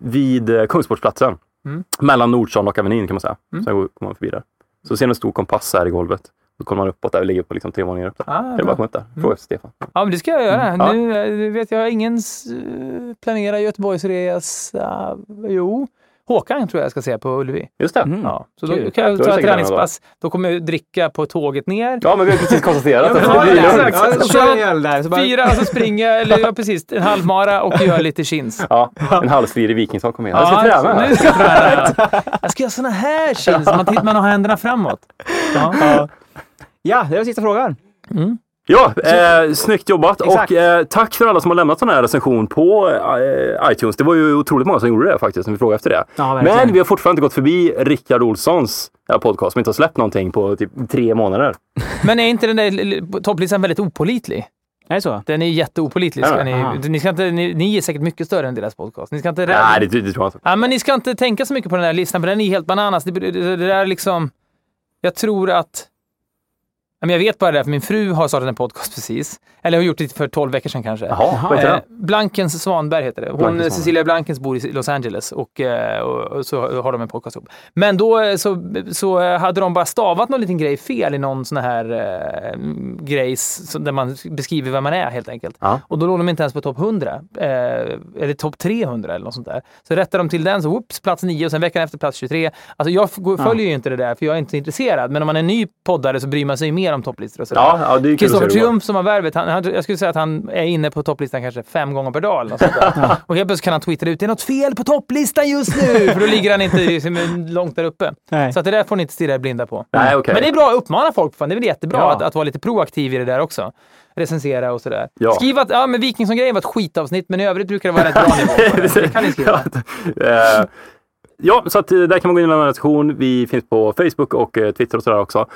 vid eh, Kungsportsplatsen. Mm. Mellan Nordstan och Avenyn kan man säga. Mm. Sen går kommer man förbi där. Så ser man en stor kompass här i golvet. Då kollar man uppåt där. Vi ligger på liksom tre våningar upp där. Ah, Kan du bara komma upp där? Fråga efter Stefan. Ja, men det ska jag göra. Mm. Ja. Nu eh, du vet jag, ingen eh, planerar Göteborgsresa. Jo, Håkan tror jag ska se på Ullevi. Just det. Mm. Ja, så då Kul. kan Då är jag ta ett träningspass. Då kommer jag dricka på tåget ner. Ja, men vi har precis konstaterat att Ja, det blir lugnt. Ja, så där. Så bara, Fyra, alltså springa, eller ja, precis, en halvmara och [LAUGHS] göra lite chins. Ja, en halvslirig vikingsson kom in. Jag ska träna. nu ska jag träna. [LAUGHS] Jag ska göra såna här chins, man, tittar, man har händerna framåt. Ja. ja, det var sista frågan. Mm. Ja, eh, snyggt jobbat Exakt. och eh, tack för alla som har lämnat sån här recension på eh, iTunes. Det var ju otroligt många som gjorde det faktiskt, när vi frågade efter det. Ja. Men vi har fortfarande inte gått förbi Rickard Olssons eh, podcast som inte har släppt någonting på typ tre månader. [LAUGHS] Men är inte den där topplistan väldigt opålitlig? Är det så? Den är jätteopolitisk. Ja, Ni, ni, ska inte, ni, ni är säkert mycket större än deras podcast. Ni ska inte. Nej, det, det tror jag inte. Ja, men ni ska inte tänka så mycket på den här listan, för den är helt bananas. Det, det, det där är liksom... Jag tror att... Ja, men Jag vet bara det, för min fru har startat en podcast [LAUGHS] precis. Eller har gjort det för 12 veckor sedan kanske. Jaha, Eh? Blankens Svanberg heter det. Hon, Blankens. Cecilia Blankens bor i Los Angeles och, eh, och, och så har de en podcast ihop. Men då eh, så, så eh, hade de bara stavat någon liten grej fel i någon sån här eh, grej där man beskriver vem man är helt enkelt. Ja. Och då låg de inte ens på topp 100. Eh, eller topp 300 eller något sånt där. Så rättade de till den, så whoops, plats 9 och sen veckan efter plats 23. Alltså jag följer ju inte det där för jag är inte så intresserad. Men om man är ny poddare så bryr man sig mer om topplistor och sådär. Ja, ja, det är Kristoffer. Triumf som har värvet, han, han, jag skulle säga att han är inne på topplistan kanske fem gånger per dag. Eller. [LAUGHS] Och helt plötsligt kan han twittra ut det är något fel på topplistan just nu! För då ligger han inte liksom, långt där uppe. Nej. Så att det där får ni inte stirra er blinda på. Nej, okej. Men det är bra att uppmana folk. Fan. Det är väl jättebra Ja. att, att vara lite proaktiv i det där också. Recensera och sådär. Ja. Skriv att ja, men Wikingsson-grejen var ett skitavsnitt, men i övrigt brukar det vara rätt bra [LAUGHS] nivå det. Det kan ni skriva. Eh, Ja, så att eh, där kan man gå in lämna en recension. Vi finns på Facebook och eh, Twitter och sådär också.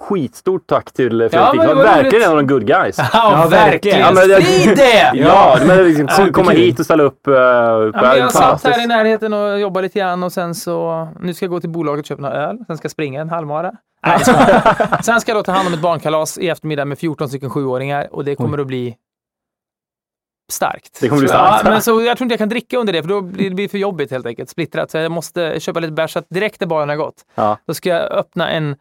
Skitstort tack till Fredrik Ja, var Verkligen en av de good guys. [LAUGHS] Ja, verkligen! Ja, men jag- Sprid det! [LAUGHS] Ja, men liksom, Ja, kom- komma hit och ställa upp. eh, Ja, men jag satt här i närheten och jobbade lite grann och sen så... Nu ska jag gå till bolaget och köpa några öl. Sen ska jag springa en halvmara. Nej. [LAUGHS] Sen ska jag då ta hand om ett barnkalas i eftermiddag med 14 stycken sjuåringar och det kommer att bli starkt. Det kommer bli Så, ja, starkt. men så jag tror inte jag kan dricka under det, för då blir det för jobbigt helt enkelt. Splittrat. Så jag måste köpa lite bärs. Så att direkt när baren har gått, Ja. då ska jag öppna en...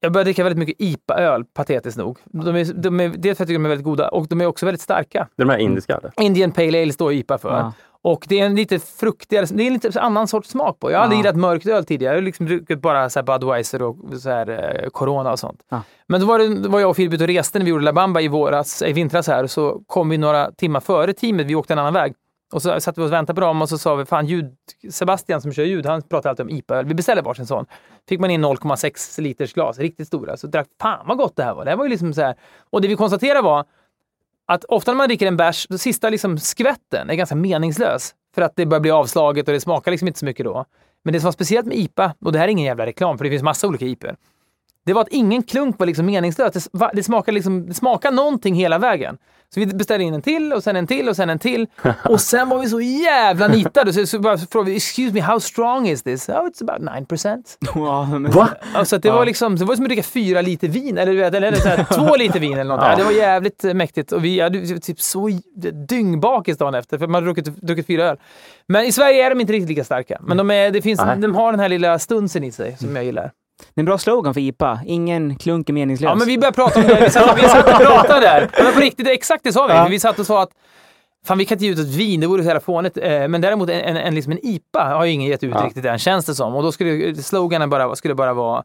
Jag börjar dricka väldigt mycket IPA-öl, patetiskt nog. De är, de är, dels för att jag tycker de är väldigt goda och de är också väldigt starka. Det är de här indiska eller? Indian Pale Ale står IPA för. Ja. Och det är en lite fruktigare, det är en lite annan sorts smak på. Jag har aldrig Ja. gillat mörkt öl tidigare. Jag har liksom druckit bara så här Budweiser och så här, eh, Corona och sånt. Ja. Men då var, det, då var jag och Filip ute och reste när vi gjorde La Bamba i, våras, i vintras här. Så kom vi några timmar före teamet, vi åkte en annan väg. Och så satt vi och väntade på dem och så sa vi, fan ljud, Sebastian som kör ljud, han pratar alltid om IPA-öl. Vi beställde varsin sån. Fick man in 0,6 liters glas, riktigt stora. Så drack, fan vad gott det här var. Det här var ju liksom så här. Och det vi konstaterade var att ofta när man dricker en bärs, sista liksom skvätten är ganska meningslös. För att det börjar bli avslaget och det smakar liksom inte så mycket då. Men det som var speciellt med IPA, och det här är ingen jävla reklam för det finns massa olika IPA. Det var att ingen klunk var liksom meningslös. Det, det, smakade liksom, det smakade någonting hela vägen. Så vi beställde in en till och sen en till och sen en till. [LAUGHS] Och sen var vi så jävla nitade. Så, så bara frågade vi, excuse me, how strong is this? Oh, it's about 9%. Ja, men- Va? Alltså det var liksom, det var som att dricka fyra liter vin, eller, du vet, eller, eller så här, [LAUGHS] två liter vin eller något. Ja. Det var jävligt eh, mäktigt och vi hade typ så dyngbakis dagen efter, för man hade druckit, druckit fyra öl. Men i Sverige är de inte riktigt lika starka. Men de, är, det finns, de har den här lilla stunsen i sig som jag gillar. Det är en bra slogan för IPA. Ingen klunk är meningslös. Ja, men vi började prata om det. Vi satt, vi satt och pratade där. Men på riktigt, exakt det sa vi. Ja. Vi satt och sa att Fan, vi kan inte ge ut ett vin, det vore så jävla fånigt. Eh, Men däremot en, en, en, liksom en IPA har ju ingen gett ut Ja. riktigt än, känns det som. Och då skulle sloganen bara, skulle bara vara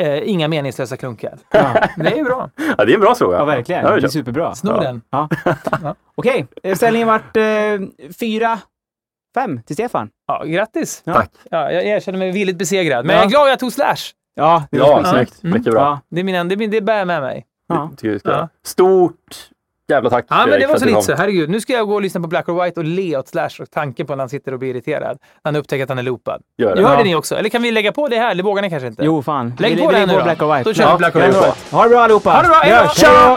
eh, inga meningslösa klunkar. Ja. Det är ju bra. Ja, det är en bra fråga. Ja, verkligen. Ja, det är superbra. Snor Ja. den. Ja. [LAUGHS] Ja. Okej, ställningen vart eh, fyra, fem till Stefan. Ja, grattis! Ja. Tack. Ja, jag erkänner mig villigt besegrad. Men Ja. jag är glad att jag tog Slash. Ja, det Ja, var snyggt. Mm. Mycket bra. Ja. Det, är min, det, är min- det bär med mig. Ja. Tycker vi ska. Ja. Stort jävla tack Ja, men det var så lite så. Herregud, nu ska jag gå och lyssna på Black or White och le åt Slash och tanken på när han sitter och blir irriterad. När han upptäcker att han är loopad. Gör det. Gör det Ja. ni också? Eller kan vi lägga på det här? Det vågar ni kanske inte? Jo, fan. Lägg Vi- på vi det lägger nu då. Black or White. Då kör vi Black or White. Ha det bra allihopa. Ha det bra. Hej då!